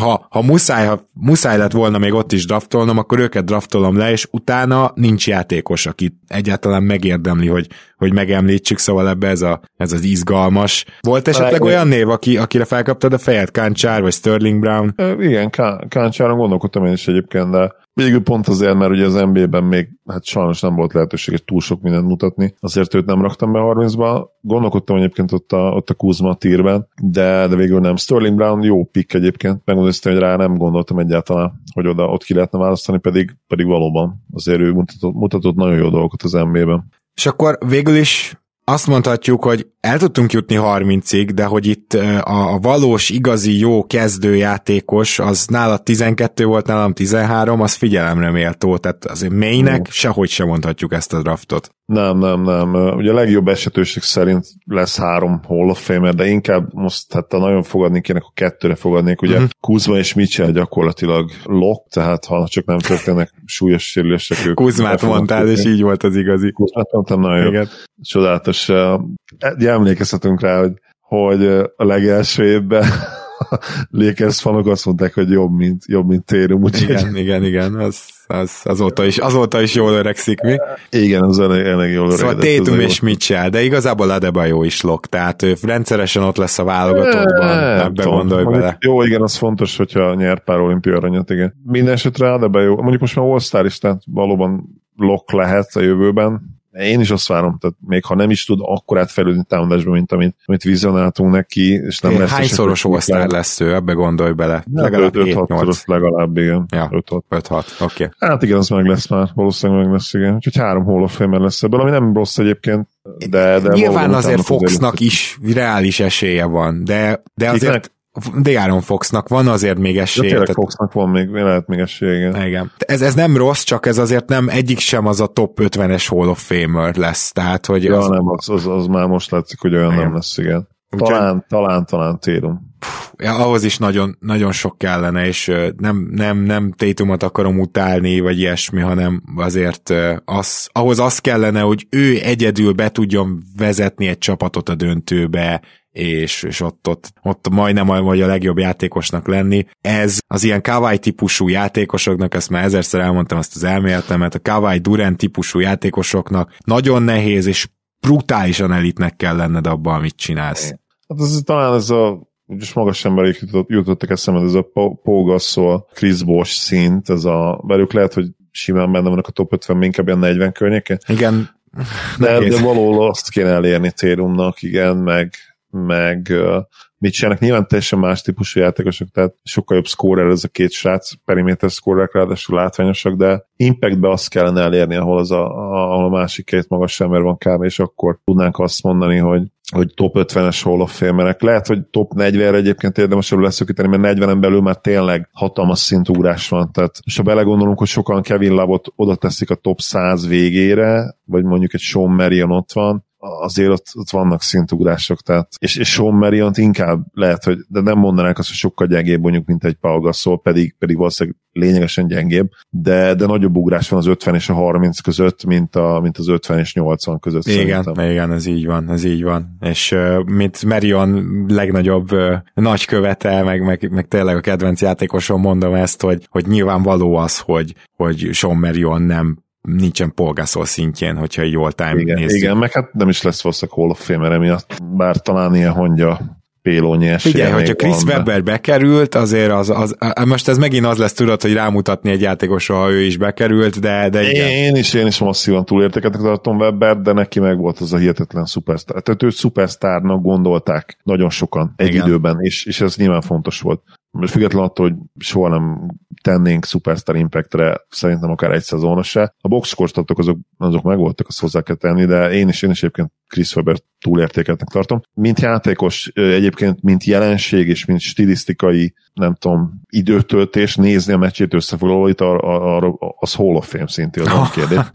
ha, ha, muszáj, ha muszáj lett volna még ott is draftolnom, akkor őket draftolom le, és utána nincs játékos, aki egyáltalán megérdemli, hogy, hogy megemlítsük, szóval ebbe ez, a, ez az izgalmas. Volt esetleg olyan név, aki, akire felkaptad a fejet, Káncsár vagy Sterling Brown? Igen, Káncsáron gondolkodtam én is egyébként, de Végül pont azért, mert ugye az NBA-ben még hát sajnos nem volt lehetőség túl sok mindent mutatni, azért őt nem raktam be 30-ba. Gondolkodtam egyébként ott a, ott a Kuzma tírben, de, de végül nem. Sterling Brown jó pick egyébként, megmondom hogy rá nem gondoltam egyáltalán, hogy oda ott ki lehetne választani, pedig, pedig valóban azért ő mutatott, mutatott nagyon jó dolgokat az NBA-ben. És akkor végül is azt mondhatjuk, hogy el tudtunk jutni 30-ig, de hogy itt a, a valós, igazi, jó kezdőjátékos, az nála 12 volt, nálam 13, az figyelemre méltó, tehát azért mélynek sehogy sem mondhatjuk ezt a draftot. Nem, nem, nem. Ugye a legjobb esetőség szerint lesz három Hall of Famer, de inkább most hát nagyon fogadni kéne, akkor kettőre fogadnék. Ugye uh-huh. Kuzma és Mitchell gyakorlatilag lock, tehát ha csak nem történnek súlyos sérülések. Ők Kuzmát mondtál, és így volt az igazi. Kuzmát mondtam, nagyon Igen. jó. Csodálatos. Ugye emlékezhetünk rá, hogy, hogy a legelső évben Lakers fanok azt mondták, hogy jobb, mint, jobb, mint Térum. Úgyhogy... Igen, igen, igen, az, az, azóta, is, azóta is jól öregszik, mi? Igen, az elég, elég jól öregedett. Szóval Tétum és Mitchell, de igazából Adebayo is lok, tehát ő rendszeresen ott lesz a válogatottban, ebbe gondolj bele. Jó, igen, az fontos, hogyha nyer pár olimpia aranyat, igen. Minden esetre Adebayo, mondjuk most már All-Star is, tehát valóban lok lehet a jövőben, én is azt várom, tehát még ha nem is tud akkor átfejlődni támadásban, mint amit, amit vizionáltunk neki, és nem Én lesz hányszoros osztár lesz ő, ebbe gondolj bele. Legalább 5-6 legalább, igen. Ja, 5-6, oké. Okay. Hát igen, az meg lesz már, valószínűleg meg lesz, igen. Úgyhogy három Famer lesz ebből, ami nem rossz egyébként, de, de Nyilván azért Foxnak is reális esélye van, de, de azért De'Aaron Foxnak van azért még esélye. Tényleg Foxnak van még, lehet még esélye, igen. igen. Ez, ez nem rossz, csak ez azért nem egyik sem az a top 50-es Hall of Famer lesz, tehát hogy... Ja, az... nem, az, az, az, már most látszik, hogy olyan igen. nem lesz, igen. Talán, Úgy, talán, talán Térum. Ja, ahhoz is nagyon, nagyon sok kellene, és nem, nem, nem Tétumot akarom utálni, vagy ilyesmi, hanem azért az, ahhoz az kellene, hogy ő egyedül be tudjon vezetni egy csapatot a döntőbe, és, és ott, ott, ott majdnem vagy a legjobb játékosnak lenni. Ez az ilyen Kawai típusú játékosoknak, ezt már ezerszer elmondtam azt az elméletemet, a Kawai Durant típusú játékosoknak nagyon nehéz és brutálisan elitnek kell lenned abban, amit csinálsz. Hát ez talán ez a úgyis magas emberek jutott, jutottak eszembe, ez a Gasol, Chris Bosh szint, ez a, velük lehet, hogy simán benne vannak a top 50, inkább ilyen 40 környéke. Igen. De, de valahol azt kéne elérni Térumnak, igen, meg, meg mit csinálnak. Nyilván teljesen más típusú játékosok, tehát sokkal jobb scorer ez a két srác, periméter scorerek ráadásul látványosak, de impactbe azt kellene elérni, ahol, az a, ahol a másik két magas ember van kb. és akkor tudnánk azt mondani, hogy hogy top 50-es Hall of Famerek. Lehet, hogy top 40-re egyébként érdemes ebből leszökíteni, mert 40-en belül már tényleg hatalmas szintúrás van. Tehát, és ha belegondolunk, hogy sokan Kevin Lavot oda teszik a top 100 végére, vagy mondjuk egy Sean Marion ott van, azért ott, ott vannak szintugrások, tehát, és, és Sean Marion inkább lehet, hogy, de nem mondanák azt, hogy sokkal gyengébb mondjuk, mint egy Pau Gasol, pedig, pedig valószínűleg lényegesen gyengébb, de, de nagyobb ugrás van az 50 és a 30 között, mint, a, mint az 50 és 80 között. Igen, szerintem. igen, ez így van, ez így van. És uh, mint Marion legnagyobb uh, nagykövete, meg, meg, meg tényleg a kedvenc játékoson mondom ezt, hogy, hogy nyilvánvaló az, hogy, hogy Sean Marion nem nincsen polgászol szintjén, hogyha jól time igen, nézzük. Igen, meg hát nem is lesz valószínűleg Hall of Famer emiatt, bár talán ilyen hangya pélónyi Figyelj, hogyha Chris Webber bekerült, azért az, az, most ez megint az lesz tudod, hogy rámutatni egy játékosra, ha ő is bekerült, de, de igen. Én is, én is masszívan túlértékeltek tartom Webber, de neki meg volt az a hihetetlen szupersztár. Tehát őt szupersztárnak gondolták nagyon sokan egy igen. időben, és, és ez nyilván fontos volt. Most függetlenül attól, hogy soha nem tennénk Superstar Impactre szerintem akár egy szezonra se. A boxkorstatok azok, azok megvoltak, azt hozzá kell tenni, de én is, én is egyébként Chris Webber túlértékeltnek tartom. Mint játékos, egyébként mint jelenség és mint stilisztikai, nem tudom, időtöltés, nézni a meccsét összefoglalóit, arra, az Hall of Fame szintén az kérdés.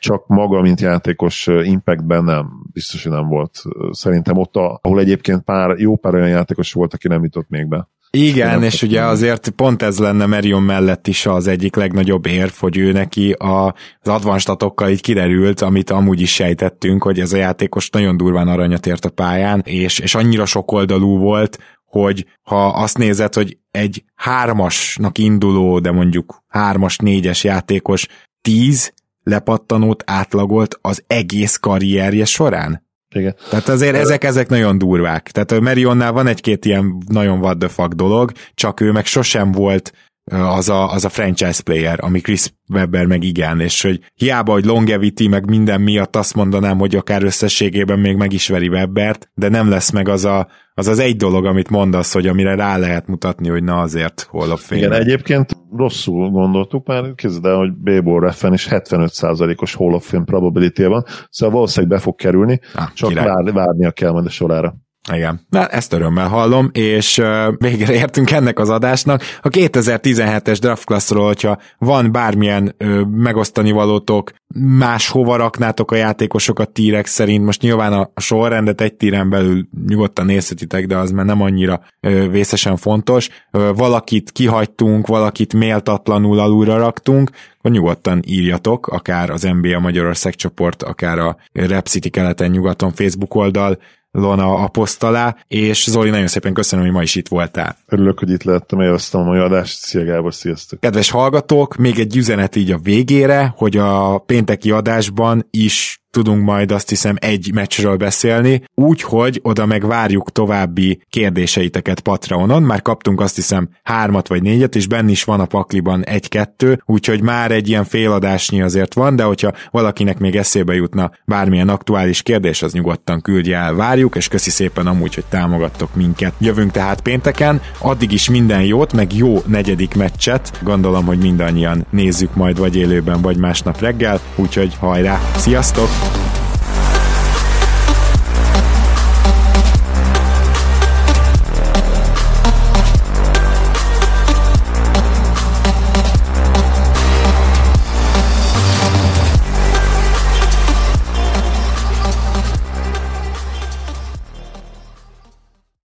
csak maga, mint játékos impactben nem, biztos, hogy nem volt. Szerintem ott, ahol egyébként pár, jó pár olyan játékos volt, aki nem jutott még be. Igen, és ugye azért pont ez lenne Merion mellett is az egyik legnagyobb érv, hogy ő neki a, az advanstatokkal így kiderült, amit amúgy is sejtettünk, hogy ez a játékos nagyon durván aranyat ért a pályán, és, és annyira sokoldalú volt, hogy ha azt nézed, hogy egy hármasnak induló, de mondjuk hármas, négyes játékos tíz lepattanót átlagolt az egész karrierje során, igen. Tehát azért ezek, ezek nagyon durvák. Tehát a Merionnál van egy-két ilyen nagyon what the fuck dolog, csak ő meg sosem volt az a, az a franchise player, ami Chris Webber meg igen, és hogy hiába, hogy longevity meg minden miatt azt mondanám, hogy akár összességében még meg is veri Webbert, de nem lesz meg az a, az, az egy dolog, amit mondasz, hogy amire rá lehet mutatni, hogy na azért hol a fény. Igen, egyébként rosszul gondoltuk már, kezded el, hogy B-ból refen is 75%-os Hall of Fame probability van, szóval valószínűleg be fog kerülni, ah, csak vár, várnia kell majd a sorára. Igen, na ezt örömmel hallom, és uh, végre értünk ennek az adásnak. A 2017-es draft classról, hogyha van bármilyen uh, megosztani valótok, máshova raknátok a játékosokat tírek szerint, most nyilván a, sorrendet egy tíren belül nyugodtan nézhetitek, de az már nem annyira uh, vészesen fontos. Uh, valakit kihagytunk, valakit méltatlanul alulra raktunk, akkor nyugodtan írjatok, akár az NBA Magyarország csoport, akár a Rep City keleten-nyugaton Facebook oldal, Lona apostolá, és Zoli, nagyon szépen köszönöm, hogy ma is itt voltál. Örülök, hogy itt lehettem, élveztem a mai adást. Szia Gábor, sziasztok! Kedves hallgatók, még egy üzenet így a végére, hogy a pénteki adásban is tudunk majd azt hiszem egy meccsről beszélni, úgyhogy oda meg várjuk további kérdéseiteket Patreonon, már kaptunk azt hiszem hármat vagy négyet, és benne is van a pakliban egy-kettő, úgyhogy már egy ilyen féladásnyi azért van, de hogyha valakinek még eszébe jutna bármilyen aktuális kérdés, az nyugodtan küldje el, várjuk, és köszi szépen amúgy, hogy támogattok minket. Jövünk tehát pénteken, addig is minden jót, meg jó negyedik meccset, gondolom, hogy mindannyian nézzük majd vagy élőben, vagy másnap reggel, úgyhogy hajrá, sziasztok!